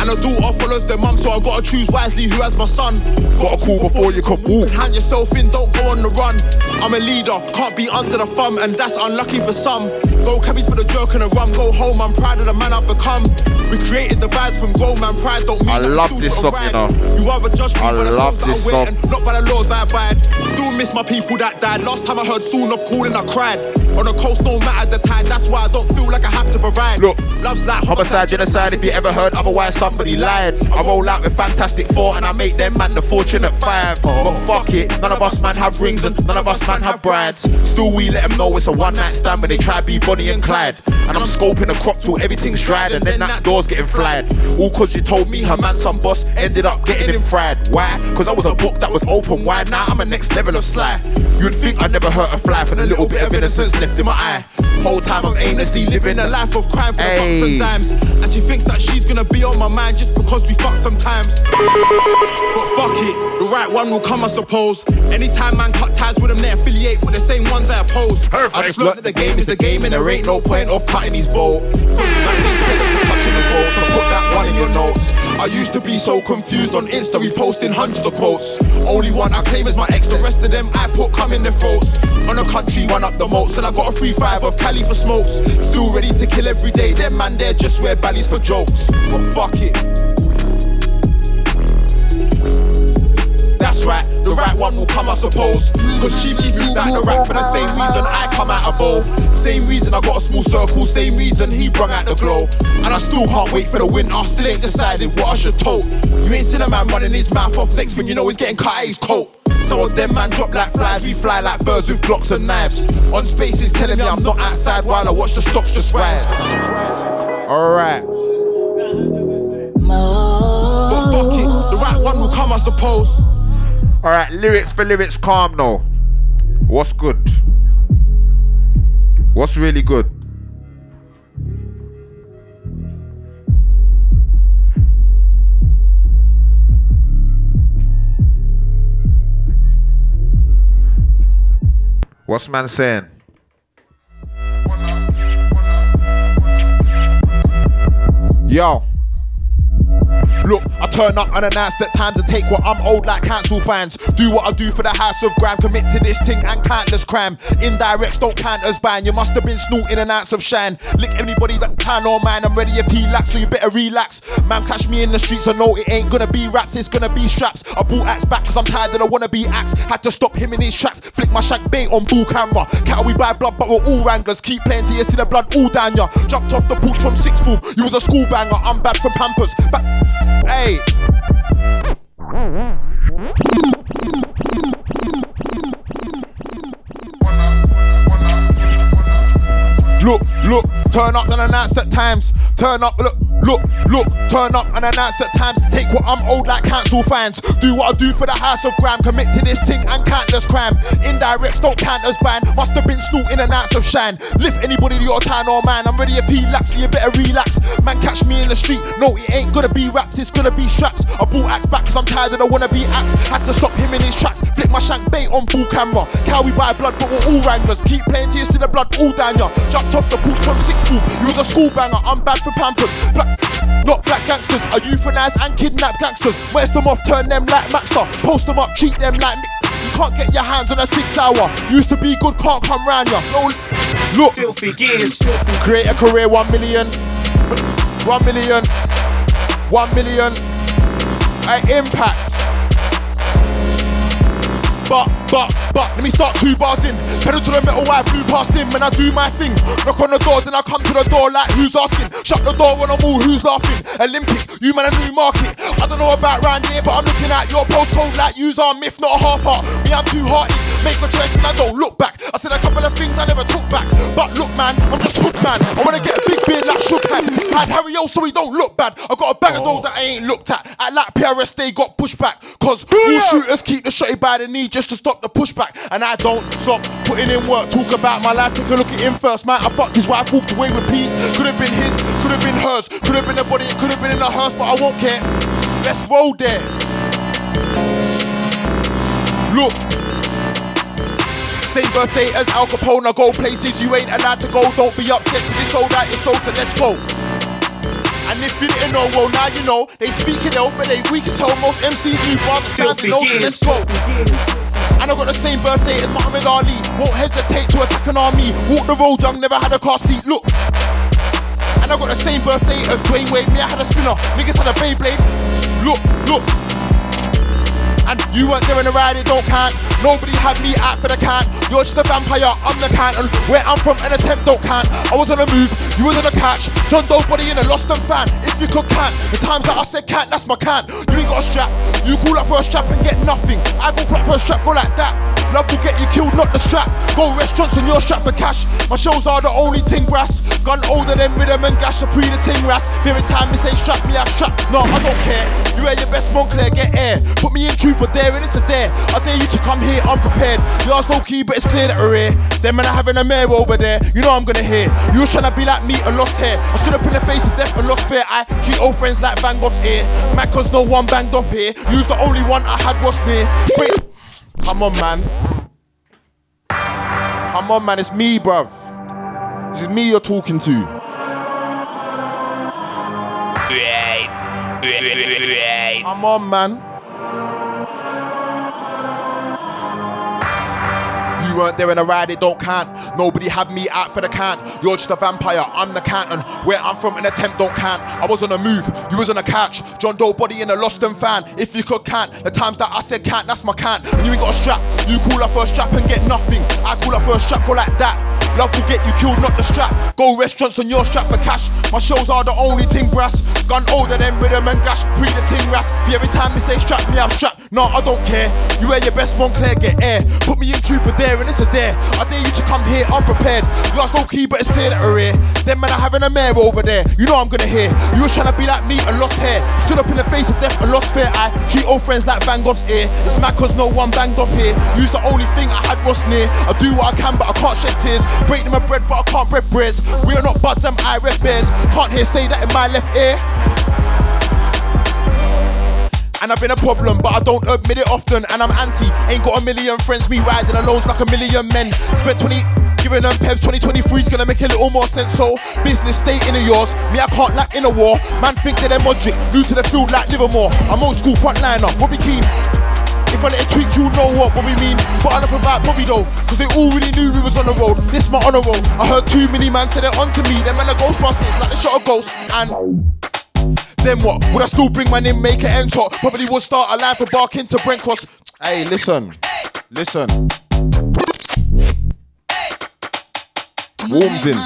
And a daughter follows their mum, so I gotta choose wisely who has my son. Gotta call before you can walk. Hand yourself in, don't go on the run. I'm a leader, can't be under the thumb, and that's unlucky for some. Go cabbies for the jerk and the rum, go home, I'm proud of the man I've become. We created the vibes from grown man pride, don't mean I love still this song, you know. You rather judge me I by the love that this I wear song. and not by the laws I abide. Still miss my people that died. Last time I heard soon of calling, I cried. On the coast, no matter the tide, that's why I don't feel like I have to provide. Look, love's like Homicide, genocide, if you ever heard otherwise, somebody lied. I roll out with Fantastic Four and I make them man the fortunate five. But fuck it, none of us man have rings and none of us man have brides. Still, we let them know it's a one night stand when they try be Bonnie and Clyde. And I'm scoping the crop till everything's dried, and then that door's getting flied. All cause you told me her man, some boss, ended up getting him fried. Why? Cause I was a book that was open wide. Now I'm a next level of sly. You'd think I never hurt a fly for the little bit of innocence left in my eye. Whole time I'm aimlessly living a life of crime for the bucks and dimes. And she thinks that she's gonna be on my mind just because we fuck sometimes. But fuck it, the right one will come, I suppose. Anytime man cut ties with them, they affiliate with the same ones I oppose. I just learned that the game is the game, and there ain't no point of cutting these bowl. Put that one in your notes. I used to be so confused on Insta, we posting hundreds of quotes. Only one I claim is my ex, the rest of them I put come in their throats. On a country, one up the moats, and I got a free five of Cali for smokes. Still ready to kill every day, them man, they're just wear ballies for jokes. But fuck it. That's right, the right one will come, I suppose. Cause Chief Keef moved out the rap for the same reason I come out of bowl. Same reason I got a small circle, same reason he brung out the glow. And I still can't wait for the winter, I still ain't decided what I should tote. You ain't seen a man running his mouth off, next thing you know, he's getting cut at his coat. Some of them man drop like flies, we fly like birds with blocks and knives. On spaces telling me I'm not outside while I watch the stocks just rise. Alright. But fuck it, the right one will come, I suppose. Alright, lyrics for lyrics, calm now. What's good? What's really good? What's man saying? Yo. Look, I turn up unannounced at times and take what I'm old like council fans. Do what I do for the house of gram, commit to this thing and countless crime. Indirects don't count as ban. You must have been snorting an ounce of shan. Lick anybody that can, oh man, I'm ready if he lacks, so you better relax. Man, catch me in the streets, I know it ain't gonna be raps, it's gonna be straps. I brought axe back cause I'm tired and I wanna be axe. Had to stop him in his tracks, flick my shank bait on bull camera. Cattle we buy blood, but we're all wranglers. Keep playing till you see the blood all down ya. Jumped off the porch from sixth form, you was a school banger, I'm bad for pampers. But, hey. Look, look, turn up and announce at times. Turn up, look, look, look, turn up and announce at times. Take what I'm old like council fans. Do what I do for the house of gram. Commit to this thing and countless crime. Indirects don't count as ban. Must have been snorting an ounce of shine. Lift anybody to your town or man. I'm ready if he lacks, so you better relax. Man, catch me in the street. No, it ain't gonna be raps, it's gonna be straps. I bought axe back cause I'm tired and I wanna be axe. Had to stop him in his tracks. Flick my shank bait on full camera. Cow we buy blood, but we're all wranglers. Keep playing till you see the blood all down ya. Jumped off the porch from six school. You was a school banger, I'm bad for pampers. Black, not black gangsters. I euthanize and kidnap gangsters. Where's them off, turn them like Maxter. Post them up, treat them like. me. You can't get your hands on a six hour. Used to be good, can't come round ya. No, look. Filthy gears. Create a career, one million. One million. One million. A impact. But, but, but, let me start two bars in. Pedal to the metal, I blew past him, and I do my thing. Knock on the door, then I come to the door like who's asking. Shut the door when I'm all who's laughing. Olympic, you man a new market. I don't know about round here, but I'm looking at your postcode like yous are myth, not a half heart. Me, I'm too hearted. Make a choice and I don't look back. I said a couple of things I never took back. But look, man, I'm just hooked, man. I wanna get a big beard like Shook Man. Had Harry O, so he don't look bad. I got a bag of gold that I ain't looked at. At like PRS, they got pushed back. Cause all shooters keep the shotty by the knee just to stop the pushback. And I don't stop putting in work. Talk about my life, took a look at him first. Man, I fucked his wife, walked away with peace. Could have been his, could have been hers. Could have been a body, could have been in a hearse, but I won't care. Let's roll there. Look. Same birthday as Al Capone, I go places you ain't allowed to go. Don't be upset cause it's sold out your soul, so let's go. And if you didn't know, well now you know. They speaking ill, but they weak as hell. Most MCs do bars and sound low, so let's go. And I got the same birthday as Muhammad Ali. Won't hesitate to attack an army. Walk the road, young, never had a car seat. Look. And I got the same birthday as Dwyane Wade. Me, I had a spinner. Niggas had a Beyblade. Look, look. And you weren't there in the ride, it don't count. Nobody had me out for the count. You're just a vampire, I'm the count. And where I'm from, an attempt don't count. I was on the move, you was on the catch. John Doe's body in a lost and fan. If you could count, the times that I said count, that's my count. You ain't got a strap. You call up for a strap and get nothing. I go for a strap, go like that. Love will get you killed, not the strap. Go restaurants and your strap for cash. My shows are the only ting grass. Gun older than rhythm and gash, a pre the ting ras. Every time they say strap me, I strap. No, I don't care. You wear your best Moncler, get air. Put me in truth dare, and it's a dare. I dare you to come here unprepared. Yours low key, but it's clear that we're here. Them man are having a mare over there. You know I'm gonna hear. You was trying to be like me and lost hair. I stood up in the face of death and lost fear. I treat old friends like Van Gogh's ear. Mad cause no one banged off here. You was the only one I had was near. Wait, come on, man. Come on, man. It's me, bruv. This is me you're talking to. Come on, man. You weren't there in a ride, it don't count. Nobody had me out for the count. You're just a vampire, I'm the Canton. Where I'm from, an attempt don't count. I was on a move, you was on a couch. John Doe body in a lost and fan. If you could count the times that I said can't, that's my count. And you ain't got a strap, you call up for a strap and get nothing. I call up for a strap, go like that. Love will get you killed, not the strap. Go restaurants on your strap for cash. My shows are the only thing brass. Gun older than rhythm and gash. Pre the ting ras. Every time they say strap me, I'm strapped. No, I don't care. You wear your best Moncler, get air. Put me in for there and it's a dare. I dare you to come here unprepared. Yours low key, but it's clear that we're here. Them men are having a mare over there. You know I'm gonna hear. You was trying to be like me and lost hair. Stood up in the face of death and lost fear. I treat old friends like Van Gogh's ear. It's mad cause no one banged off here. Use the only thing I had was near. I do what I can, but I can't shed tears. Break them a bread, but I can't bread breads. We are not buds, I'm I bears. Can't hear say that in my left ear. And I've been a problem, but I don't admit it often. And I'm anti, ain't got a million friends. Me riding alone like a million men. Spent 20, giving them pevs. 2023's gonna make a little more sense. So, business stay in the yours. Me, I can't lack in a war. Man, think that they're Modric, new to the field like Livermore. I'm old school frontliner, Robbie Keane. If I let it tweak, you know what, what we mean. But enough about Bobby though, cause they already knew we was on the road. This my honor roll. I heard too many man said it onto me. Them man are ghostbusters, like the shot of ghost. And then what? Would I still bring my name, make it enter? Probably would start a line for barking to Brent Cross. Hey, listen, listen. Warms in.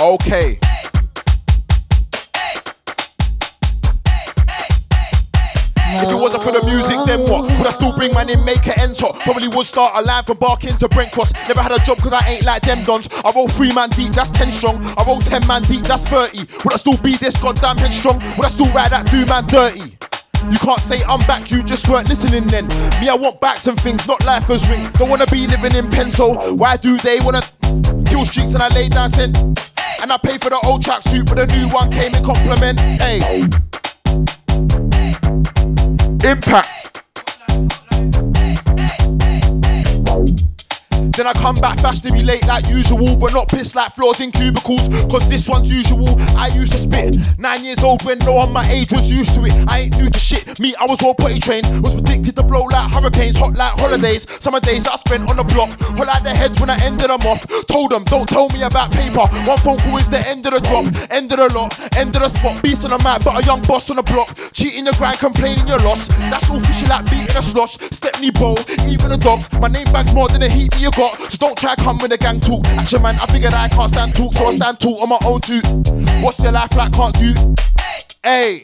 Okay. If it wasn't for the music, then what? Would I still bring my name, make it enter? Probably would start a line from Barking to Brent Cross. Never had a job cause I ain't like them dons. I roll three man deep, that's 10 strong. I roll 10 man deep, that's 30. Would I still be this goddamn headstrong? Would I still ride that two man dirty? You can't say I'm back, you just weren't listening then. Me, I want backs and things, not life as ring. Don't wanna be living in pencil. Why do they wanna kill streets and I lay down cent? And I pay for the old tracksuit, but the new one came in compliment. Hey. Impact. Then I come back fashionably late like usual, but not pissed like floors in cubicles. Cause this one's usual. I used to spit. Nine years old when no one my age was used to it. I ain't new to shit. Me, I was all potty trained. Was predicted to blow like hurricanes, hot like holidays. Summer days I spent on the block. Hot like their heads when I ended them off. Told them, don't tell me about paper. One phone call is the end of the drop. End of the lot. End of the spot. Beast on the map, but a young boss on the block. Cheating your grind, complaining your loss. That's all fishy like beating a slosh. Stepney bowl, even the dogs. My name bags more than the heat you got. So don't try come with a gang talk. Action man, I figured I can't stand talk, so I stand talk on my own too. What's your life like? Can't do. Hey.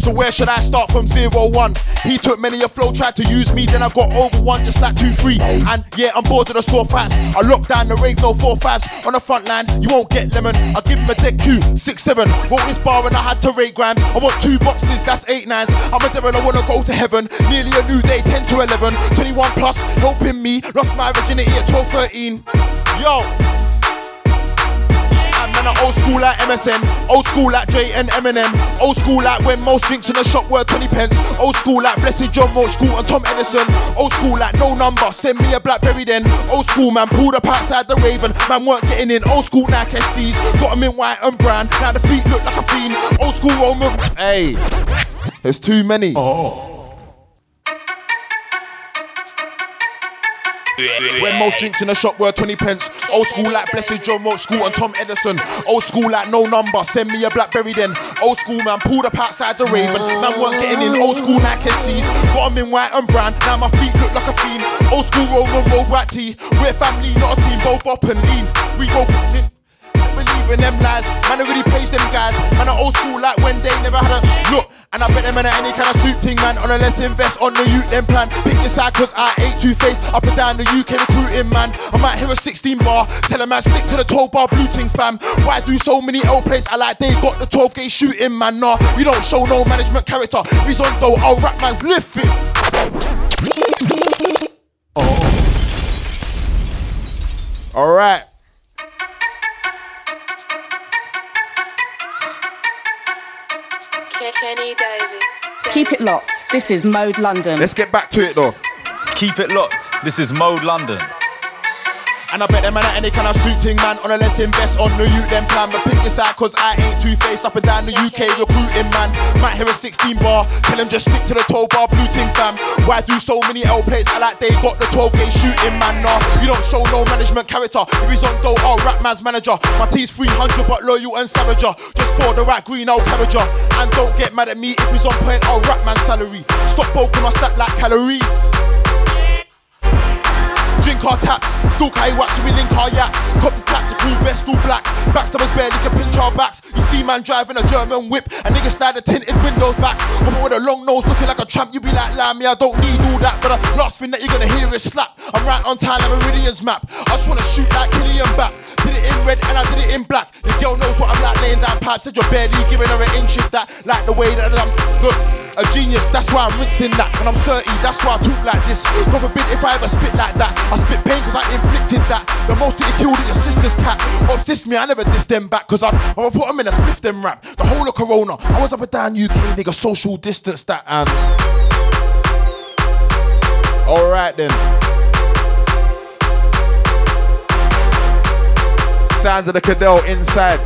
So where should I start from zero one? He took many a flow, tried to use me, then I got over one just like two three. And yeah, I'm bored of the sore facts. I locked down the rave, no four fives on the front line. You won't get lemon. I give him a deck Q six seven. Wrote this bar and I had to rate grams. I want two boxes, that's eight nines. I'm a devil, I wanna go to heaven. Nearly a new day, 10 to 11, 21 plus, helping me. Lost my virginity at 12, 13. Yo. Man, I old school like MSN, old school like J and Eminem, old school like when most drinks in the shop were 20 pence, old school like Blessed John Roche School and Tom Edison, old school like no number, send me a Blackberry then, old school man, pulled up outside the Raven, man weren't getting in, old school Nike SCs, got them in white and brown, now the feet look like a fiend, old school Roman, hey, there's too many. Oh. When most drinks in the shop were 20 pence. Old school like Blessed John Roche School and Tom Edison. Old school like no number, send me a Blackberry then. Old school man pulled up outside the Raven. Man weren't getting in. Old school Nike SCs. Got them in white and brown. Now my feet look like a fiend. Old school Roman road white tee. We're family, not a team. Both up and lean. We go. Believe in them lies. Man, I really praise them guys. Man, are old school like when they never had a look. And I bet them in any kind of suit thing, man. On a let's invest on the youth, then plan. Pick your side, cause I ain't two faced. Up and down the UK recruiting, man. I might hear a 16 bar. Tell a man, stick to the 12 bar blue fam. Why do so many L plays? I like they got the 12 gauge shooting, man. Nah, we don't show no management character. He's on though, our rap man's lift it. Oh. All right. Keep it locked. This is Mode London. Let's get back to it though. Keep it locked. This is Mode London. And I bet them man at any kind of suit thing, man. On a let's invest on the youth, then plan. But pick your side, cause I ain't two faced up and down the UK recruiting, man. Might hear a 16 bar, tell them just stick to the 12 bar blue ting, fam. Why do so many L plates? I like they got the 12 gauge shooting, man. Nah, you don't show no management character. If he's on dough, I'll rap man's manager. My team's 300, but loyal and savager. Just for the right green, I'll carriager. And don't get mad at me if he's on point, I'll rap man's salary. Stop poking my stack like calories. Drink our taps, still carry wax link our yachts. Cop the tactical vest all black. Backstabbers barely can pinch our backs. You see man driving a German whip, and niggas slide the tinted windows back. Coming with a long nose, looking like a tramp. You be like, lamb, me, I don't need all that. But the last thing that you're gonna hear is slap. I'm right on time, like Meridian's map. I just wanna shoot like Killian back. Did it in red and I did it in black. The girl knows what I'm like, laying down pipes. Said you're barely giving her an inch of that. Like the way that I'm look, a genius. That's why I'm rinsing that. And I'm 30, that's why I talk like this. God forbid if I ever spit like that. I spit pain cause I inflicted that. The most that you killed is your sister's cat. What's this me? I never diss them back cause I'd, I would put them in a spliff them rap. The whole of Corona. I was up and down UK nigga, social distance that and. Alright then. Sounds of the Cadell inside.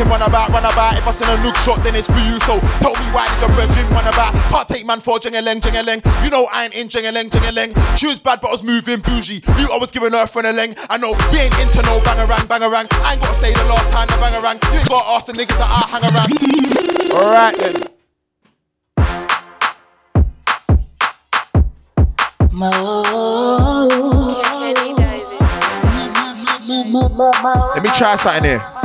Big gun making run about, run about. If I send a nuke shot, then it's for you. So tell me why did your brethren run about? Can't take man for jingaling, jingaling. You know I ain't in jingaling, jingaling. She was bad, but I was moving bougie. Knew I was giving her friend a ling. I know we ain't into no bangarang, bangarang. I ain't gotta say the last time the bangarang. You ain't gotta ask the niggas that I hang around. Alright then. Let me try something here.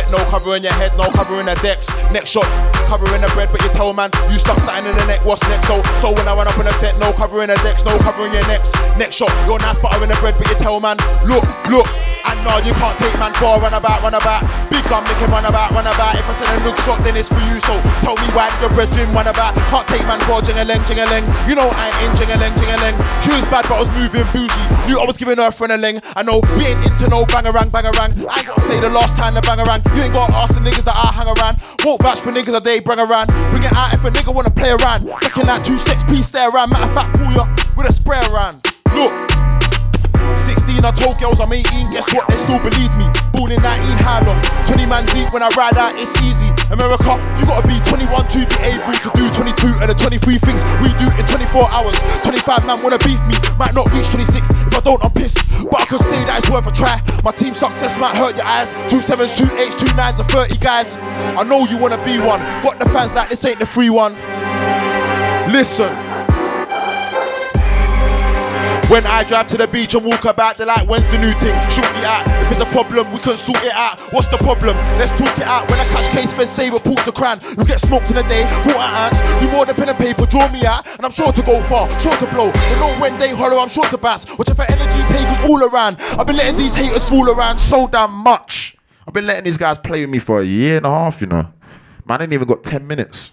Set, no covering your head, no covering the decks. Next shot, covering the bread, but you tell man you stuck something in the neck. What's next? So so when I run up in a set, no covering the decks, no covering your necks. Next shot, you're nice butter in the bread, but you tell man, look, look. And no, you can't take man for a run about, run about. Big gun, make him run about, run about. If I send a look shot, then it's for you. So tell me why your brethren run about? Can't take man for jingaling, jingaling. You know I ain't in jingaling, jingaling. She was bad, but I was moving bougie. Knew I was giving her a friend a ling. I know we ain't into no bangarang, bangarang. I ain't gotta say the last time the bangarang. You ain't gotta ask the niggas that I hang around. Won't vouch for niggas that they bring around. Bring it out if a nigga wanna play around. Looking like two six please stay around. Matter of fact, pull ya with a spray around. Look. 16, I told girls I'm 18, guess what? They still believe me. Born in 19, how long? 20 man deep when I ride out, it's easy. America, you gotta be 21 to be able to do 22 and the 23 things we do in 24 hours. 25 man wanna beef me, might not reach 26. If I don't, I'm pissed. But I could say that it's worth a try. My team success might hurt your eyes. Two sevens, two eights, two nines, and 30 guys. I know you wanna be one. Got the fans like this ain't the free one. Listen. When I drive to the beach and walk about, they're like, when's the new thing? Shoot it out. If it's a problem, we can sort it out. What's the problem? Let's talk it out. When I catch case, for say reports to crown. You get smoked in a day, brought out ants. Do more than pen and paper, draw me out. And I'm sure to go far, sure to blow. But no when they hollow, I'm sure to bass. Whichever energy takes us all around. I've been letting these haters fool around so damn much. I've been letting these guys play with me for a year and a half, you know. Man, I ain't even got 10 minutes.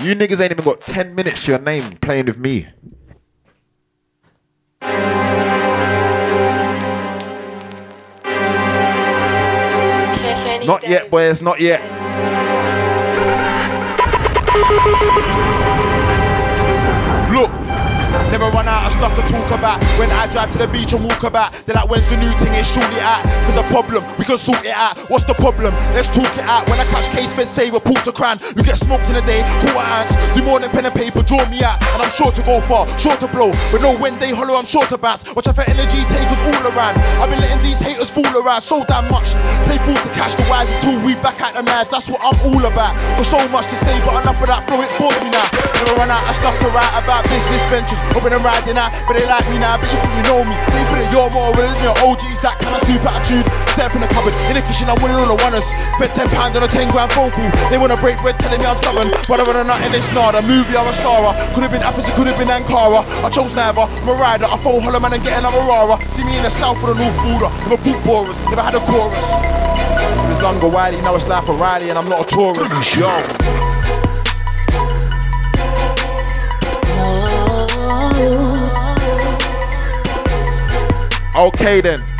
You niggas ain't even got 10 minutes to your name playing with me. Not yet, boys, not yet. Never run out of stuff to talk about. When I drive to the beach and walk about, they're like, when's the new thing? It's surely out. Cause a problem, we can sort it out. What's the problem? Let's talk it out. When I catch case, fed save a port to crown. You get smoked in a day, quarter ants. Do more than pen and paper, draw me out. And I'm sure to go far, sure to blow. But no when they hollow, I'm sure to bounce. Watch out for energy takers all around. I've been letting these haters fool around so damn much. Play fool to catch the wise until we back at the knives. That's what I'm all about. Got so much to say, but enough of that flow, it bores me now. Never run out of stuff to write about business ventures. Hoping I'm riding out, but they like me now. But you think you know me. They feel that you're more real than your OGs. That kind of super attitude. Step in the cupboard, in the kitchen, I'm winning all the runners. Spent 10 pounds on a 10 grand phone call. They wanna break bread, telling me I'm stubborn. But I'm not in this the movie, I'm a star. Could have been Athens, it could have been Ankara. I chose never. I'm a rider, I phone Hollow Man and get another Rara. See me in the south of the North Border. Never boot borers, never had a chorus. It's longer Wiley, now it's life for Riley, and I'm not a tourist. Yo. Okay then.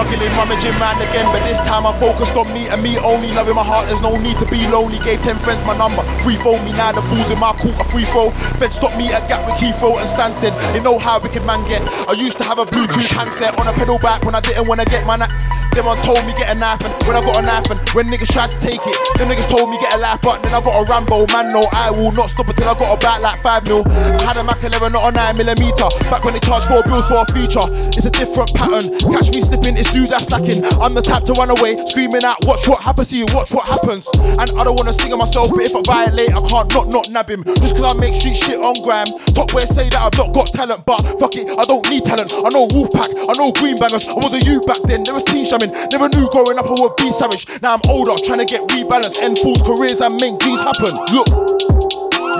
Struggling, rummaging man again, but this time I'm focused on me and me only. Love in my heart, there's no need to be lonely. Gave 10 friends my number, free phone me now. The balls in my court are free throw. Fed stop me at Gatwick Heathrow and Stansted. They know how wicked man get. I used to have a Bluetooth handset on a pedal back when I didn't wanna get my. Na- them one told me get a knife and when I got a knife and when niggas tried to take it, them niggas told me get a life but then I got a Rambo, man no, I will not stop until I got a back like 5 mil. I had a Mac 11, not a 9 millimeter. Back when they charged 4 bills for a feature, it's a different pattern. Catch me slipping, it's you that's slacking. I'm the type to run away, screaming out, watch what happens to you, watch what happens. And I don't wanna sing it myself, but if I violate, I can't not not nab him. Just cause I make street shit on gram. Top where say that I've not got talent, but fuck it, I don't need talent. I know Wolfpack, I know Green Bangers. I was a youth back then, there was teen shamming. Never knew growing up I would be savage. Now I'm older, trying to get rebalanced, end fools' careers and make these happen. Look.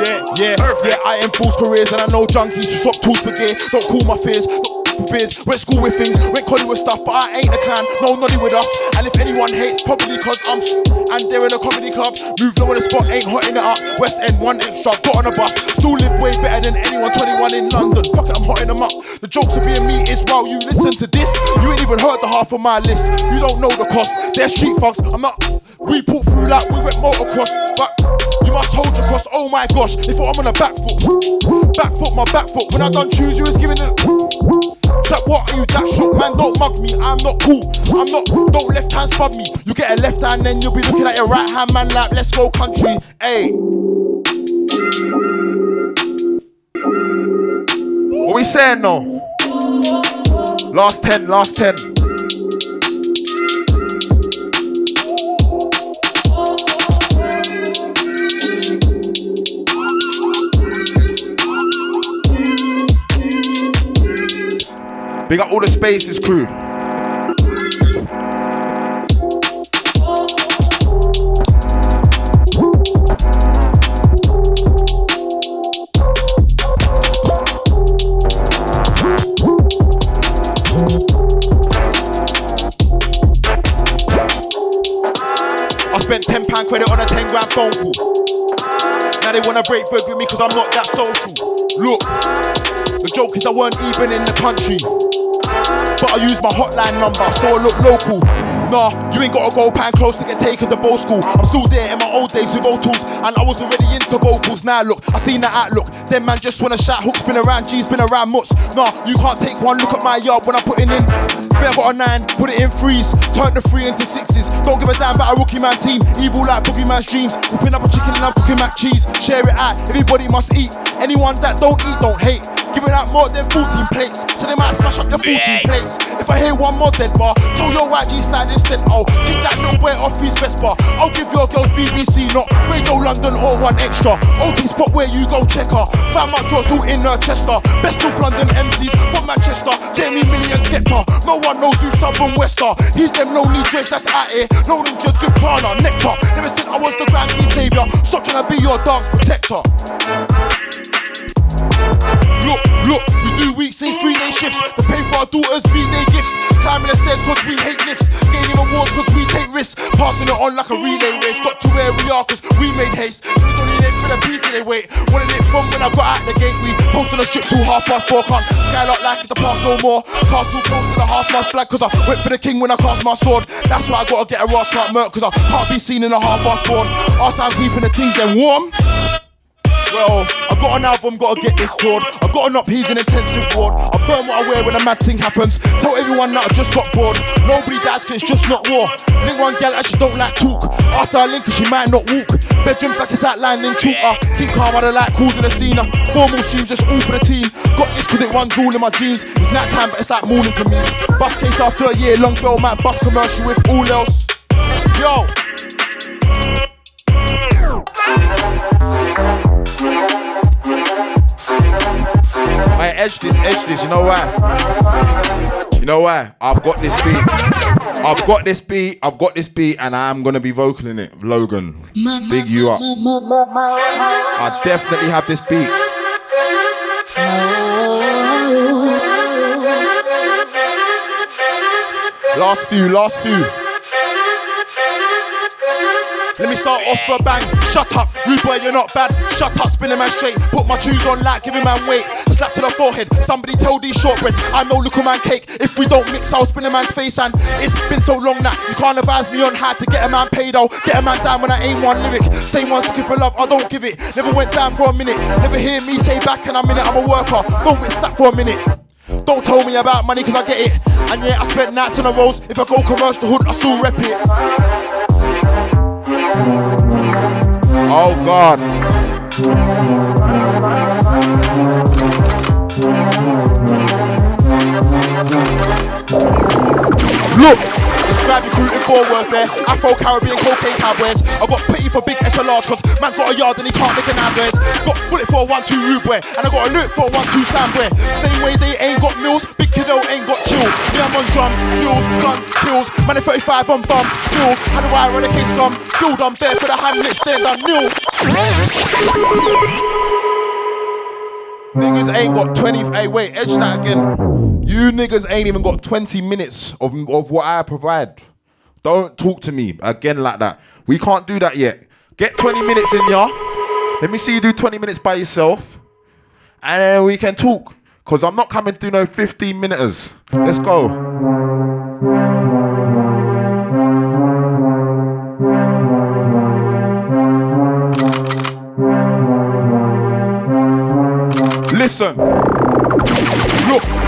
Yeah, yeah, yeah, I am fools careers and I know junkies who swap tools for gear. Don't call my fears. Don't Biz, went school with things, went college with stuff, but I ain't a clan, no noddy with us. And if anyone hates, probably cause I'm sh- and they're in a comedy club. Move low on the spot, ain't hotting it up. West End, one extra, got on a bus. Still live way better than anyone 21 in London. Fuck it, I'm hotting them up. The jokes of being me is while you listen to this. You ain't even heard the half of my list. You don't know the cost. They're street thugs, I'm not. We pulled through like we went motocross, but you must hold your cross. Oh my gosh, they thought I'm on a back foot. Back foot, my back foot. When I done choose, you was giving it. Chat, what are you that shook? Man, don't mug me. I'm not cool. I'm not. Don't left hand spud me. You get a left hand, then you'll be looking at your right hand, man. Like, let's go, country. Hey. What we saying now? Last 10, last 10. Big up all the spaces crew. I spent £10 credit on a 10 grand phone call. Now they wanna break bread with me cause I'm not that social. Look, the joke is I weren't even in the country. But I use my hotline number, so I look local. Nah, you ain't gotta go pan close to get taken to both school. I'm still there in my old days with old tools, and I was already into vocals. Now look, I seen the outlook. Them man just wanna shout hooks, been around G's, been around mutts. Nah, you can't take one look at my yard when I'm putting in. Better got a nine, put it in threes, turn the three into sixes. Don't give a damn about a rookie man team, evil like Boogeyman's dreams. Whipping up a chicken and I'm cooking mac cheese. Share it out, everybody must eat. Anyone that don't eat, don't hate. Giving out more than 14 plates, so they might smash up your 14 plates. If I hear one more dead bar, tell your YG slide instead. Oh, I'll kick that little boy off his vest bar. I'll give your girls BBC, not Radio London or one extra. OT spot where you go check her. Found my drawers all in her Chester. Best of London MCs from Manchester. Jamie Million Skepta. No one knows who's Sub and Wester. He's them lonely dreads that's out here. Loading drugs with Prana, Nectar. Never said I was the grand savior. Stop trying to be your dance protector. Look, look, we do weeks, say three day shifts to pay for our daughters' B day gifts. Climbing the stairs cause we hate lifts. Gaining awards cause we take risks. Passing it on like a relay race. Got to where we are cause we made haste. It's only there for the piece they wait. Wanted it from when I got out the gate. We posted a strip till half past four. Can't skylock like it's a pass no more. Castle close to the half mast flag cause I went for the king when I cast my sword. That's why I gotta get a Ross like Merc cause I can't be seen in a half past forward. Us, I'm keeping the teams then warm. Well, I got an album, gotta get this toured. I got an up, he's an intensive ward. I burn what I wear when a mad thing happens. Tell everyone that I just got bored. Nobody dies cause it's just not war. Link one gal that she don't like talk. After I link her, she might not walk. Bedrooms like it's outlined in. Uh, keep calm, I don't like calls in the scene. Formal streams, just all for the team. Got this cause it runs all in my jeans. It's night time, but it's like morning for me. Bus case after a year, long bell, might bus commercial with all else. Yo. Edge this, edge this. You know why? You know why? I've got this beat. I've got this beat. I've got this beat, and I'm gonna be vocaling it. Logan, big you up. I definitely have this beat. Last few, last few. Let me start off a bang. Shut up, rude boy, you're not bad. Shut up, spinning man straight. Put my shoes on like giving man weight. Slap to the forehead. Somebody tell these shortbreads I'm no little man cake. If we don't mix, I'll spin a man's face. And it's been so long that you can't advise me on how to get a man paid. I'll get a man down when I aim one lyric. Same one's looking for love, I don't give it. Never went down for a minute. Never hear me say back in a minute. I'm a worker. Don't get stuck for a minute. Don't tell me about money cause I get it. And yeah, I spent nights on the roads. If I go commercial hood, I still rep it. Oh God. Look, in four words there. Afro Caribbean cocaine cowboys. I got pity for big S large cause man's got a yard and he can't make an address. Got bullet for a one two rude boy and I got a loot for a one two boy. Same way they ain't got mills, big kiddo ain't got chill. Me I'm on drums, drills, guns, kills. Man at 35 on bums. Still, how do I run a case come? Still done bare for the hamlets, then done new. Niggas ain't got 20. Hey, wait, edge that again. You niggas ain't even got 20 minutes of, of what I provide. Don't talk to me again like that. We can't do that yet. Get 20 minutes in ya. Let me see you do 20 minutes by yourself. And then we can talk. Because I'm not coming through no 15 minutes. Let's go. Listen.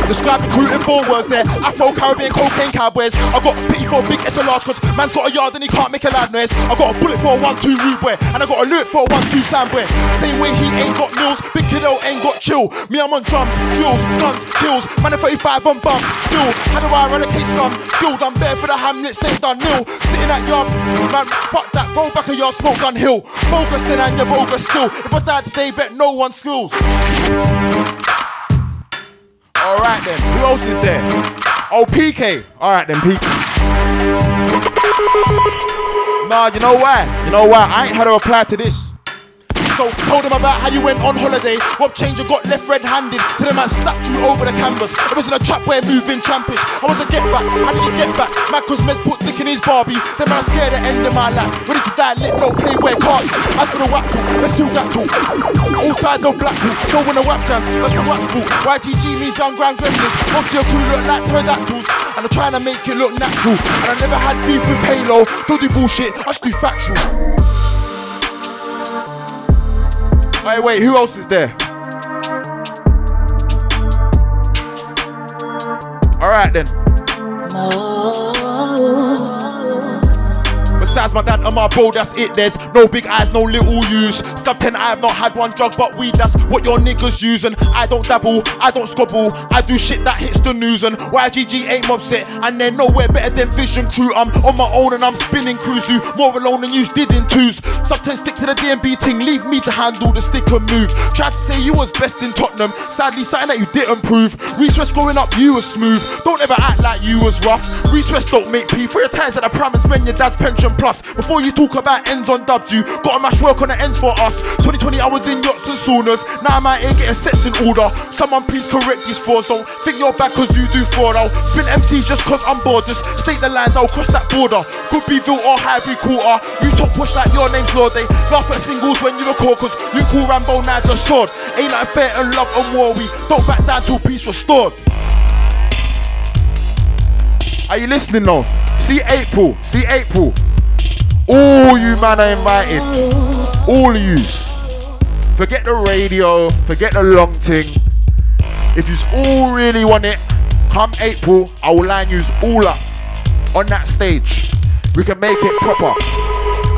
Describe recruiting four words there. Afro Caribbean cocaine cowboys. I got pity for a big S large cause man's got a yard and he can't make a loud noise. I got a bullet for a one two rude boy. And I got a loot for a one two boy. Same way he ain't got mills, big kiddo ain't got chill. Me I'm on drums, drills, guns, kills. Man at 35 on bums. Still, how do I case scum? Still done bare for the hamlets, they done nil. Sitting at yard, man, fuck that, roll back a yard, smoke gun hill. Bogus then and you're bogus still. If I die today, bet no one skills. Alright then, who else is there? Oh, PK. Alright then, PK. Nah, you know why? You know why? I ain't had a reply to this. So told him about how you went on holiday. What change you got left red-handed? To the man slapped you over the canvas. I was in a trap where moving trampish. I was a get back. How did you get back? My cause put dick in his Barbie. Then man scared the end of my life. Ready to die, lit, no play where can't? As for the whack talk, let's do that talk. All sides of Blackpool. So when the whack jams, that's the whack's fault. YGG means young grand gremlins. Most of your crew look like pterodactyls. And I'm trying to make it look natural. And I never had beef with Halo. Don't do bullshit, I should do factual. Hey, wait, who else is there? Alright then. Besides my dad and my bro, that's it. There's no big eyes, no little use. Sub 10, I have not had one drug, but weed, that's what your niggas using. I don't dabble, I don't squabble. I do shit that hits the news. And YGG ain't mob set, and they're nowhere better than Vision Crew. I'm on my own and I'm spinning crews. You more alone than you did in twos. Sub 10, stick to the DMB thing, leave me to handle the stick and move. Tried to say you was best in Tottenham, sadly, something that you didn't prove. Reese West growing up, you was smooth. Don't ever act like you was rough. Reese West don't make P. For your times at the pram and spend your dad's pension plus. Before you talk about ends on dubs, you gotta mash work on the ends for us. 2020, I was in yachts and saunas. Now I'm out here getting sets in order. Someone please correct these frauds. Don't think you're bad cause you do fraud. I'll spin MCs just cause I'm bored. Just state the lines, I'll cross that border. Could be Ville or hybrid quarter. You talk push like your name's Lord. They laugh at singles when you record cause you call Rambo knives a sword. Ain't like fair and love and war. We don't back down till peace restored. Are you listening now? See April, see April. All you man are invited. All of yous. Forget the radio, forget the long thing. If you all really want it, come April, I will line yous all up on that stage. We can make it proper.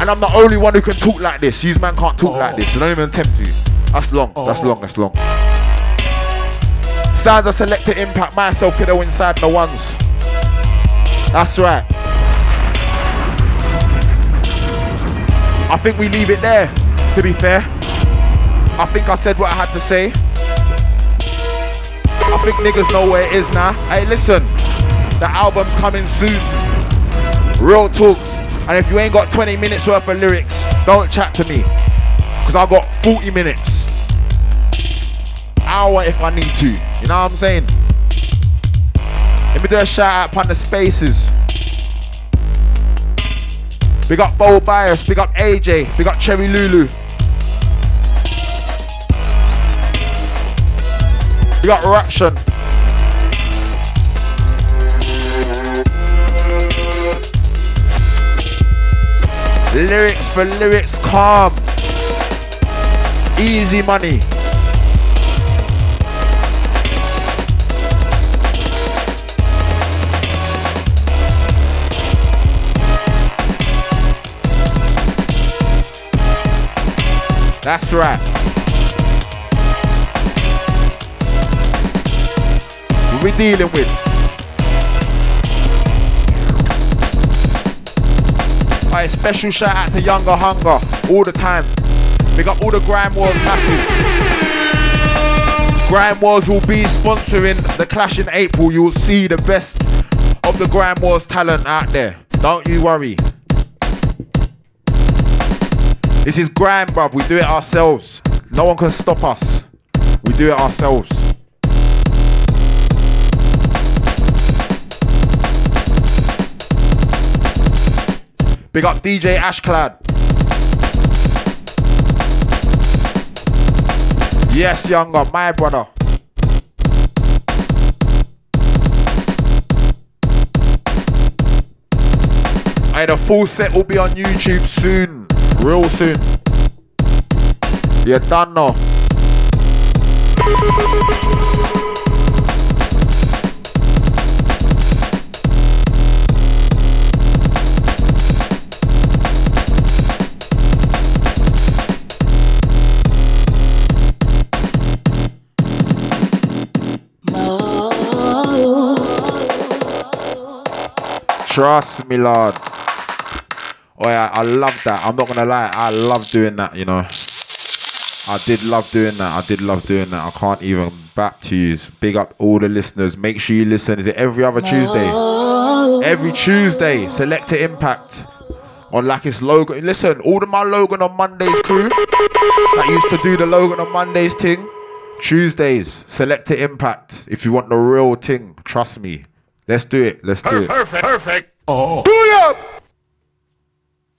And I'm the only one who can talk like this. These man can't talk like this. So don't even attempt to. That's long, that's long, that's long. Sounds of selected impact, myself, kiddo inside the ones. That's right. I think we leave it there, to be fair. I think I said what I had to say. I think niggas know where it is now. Hey, listen, the album's coming soon. Real talks. And if you ain't got 20 minutes worth of lyrics, don't chat to me. Because I've got 40 minutes. Hour if I need to. You know what I'm saying? Let me do a shout out upon the spaces. Big up Bowl Bias, big up AJ, big up Cherry Lulu. Big up Raption. Lyrics for lyrics, calm. Easy money. That's right. What we dealing with? Alright, special shout out to Younger Hunger all the time. Big up all the Grime Wars massive. Grime Wars will be sponsoring the Clash in April. You will see the best of the Grime Wars talent out there. Don't you worry. This is grime, bruv. We do it ourselves. No one can stop us. We do it ourselves. Big up DJ Ashclad. Yes, younger, my brother. Hey, the full set will be on YouTube soon. Real soon. You're done now. Trust me, Lord. Oh yeah, I love that. I'm not gonna lie, I love doing that, you know. I did love doing that. I did love doing that. I can't even back to you. Big up all the listeners. Make sure you listen. Is it every other Tuesday? Every Tuesday, Selector Impact on Lakis Logan. Listen, all of my Logan on Mondays crew that used to do the Logan on Mondays thing. Tuesdays, Selector Impact. If you want the real thing, trust me. Let's do it. Let's do it. Perfect, perfect. Oh. Do it!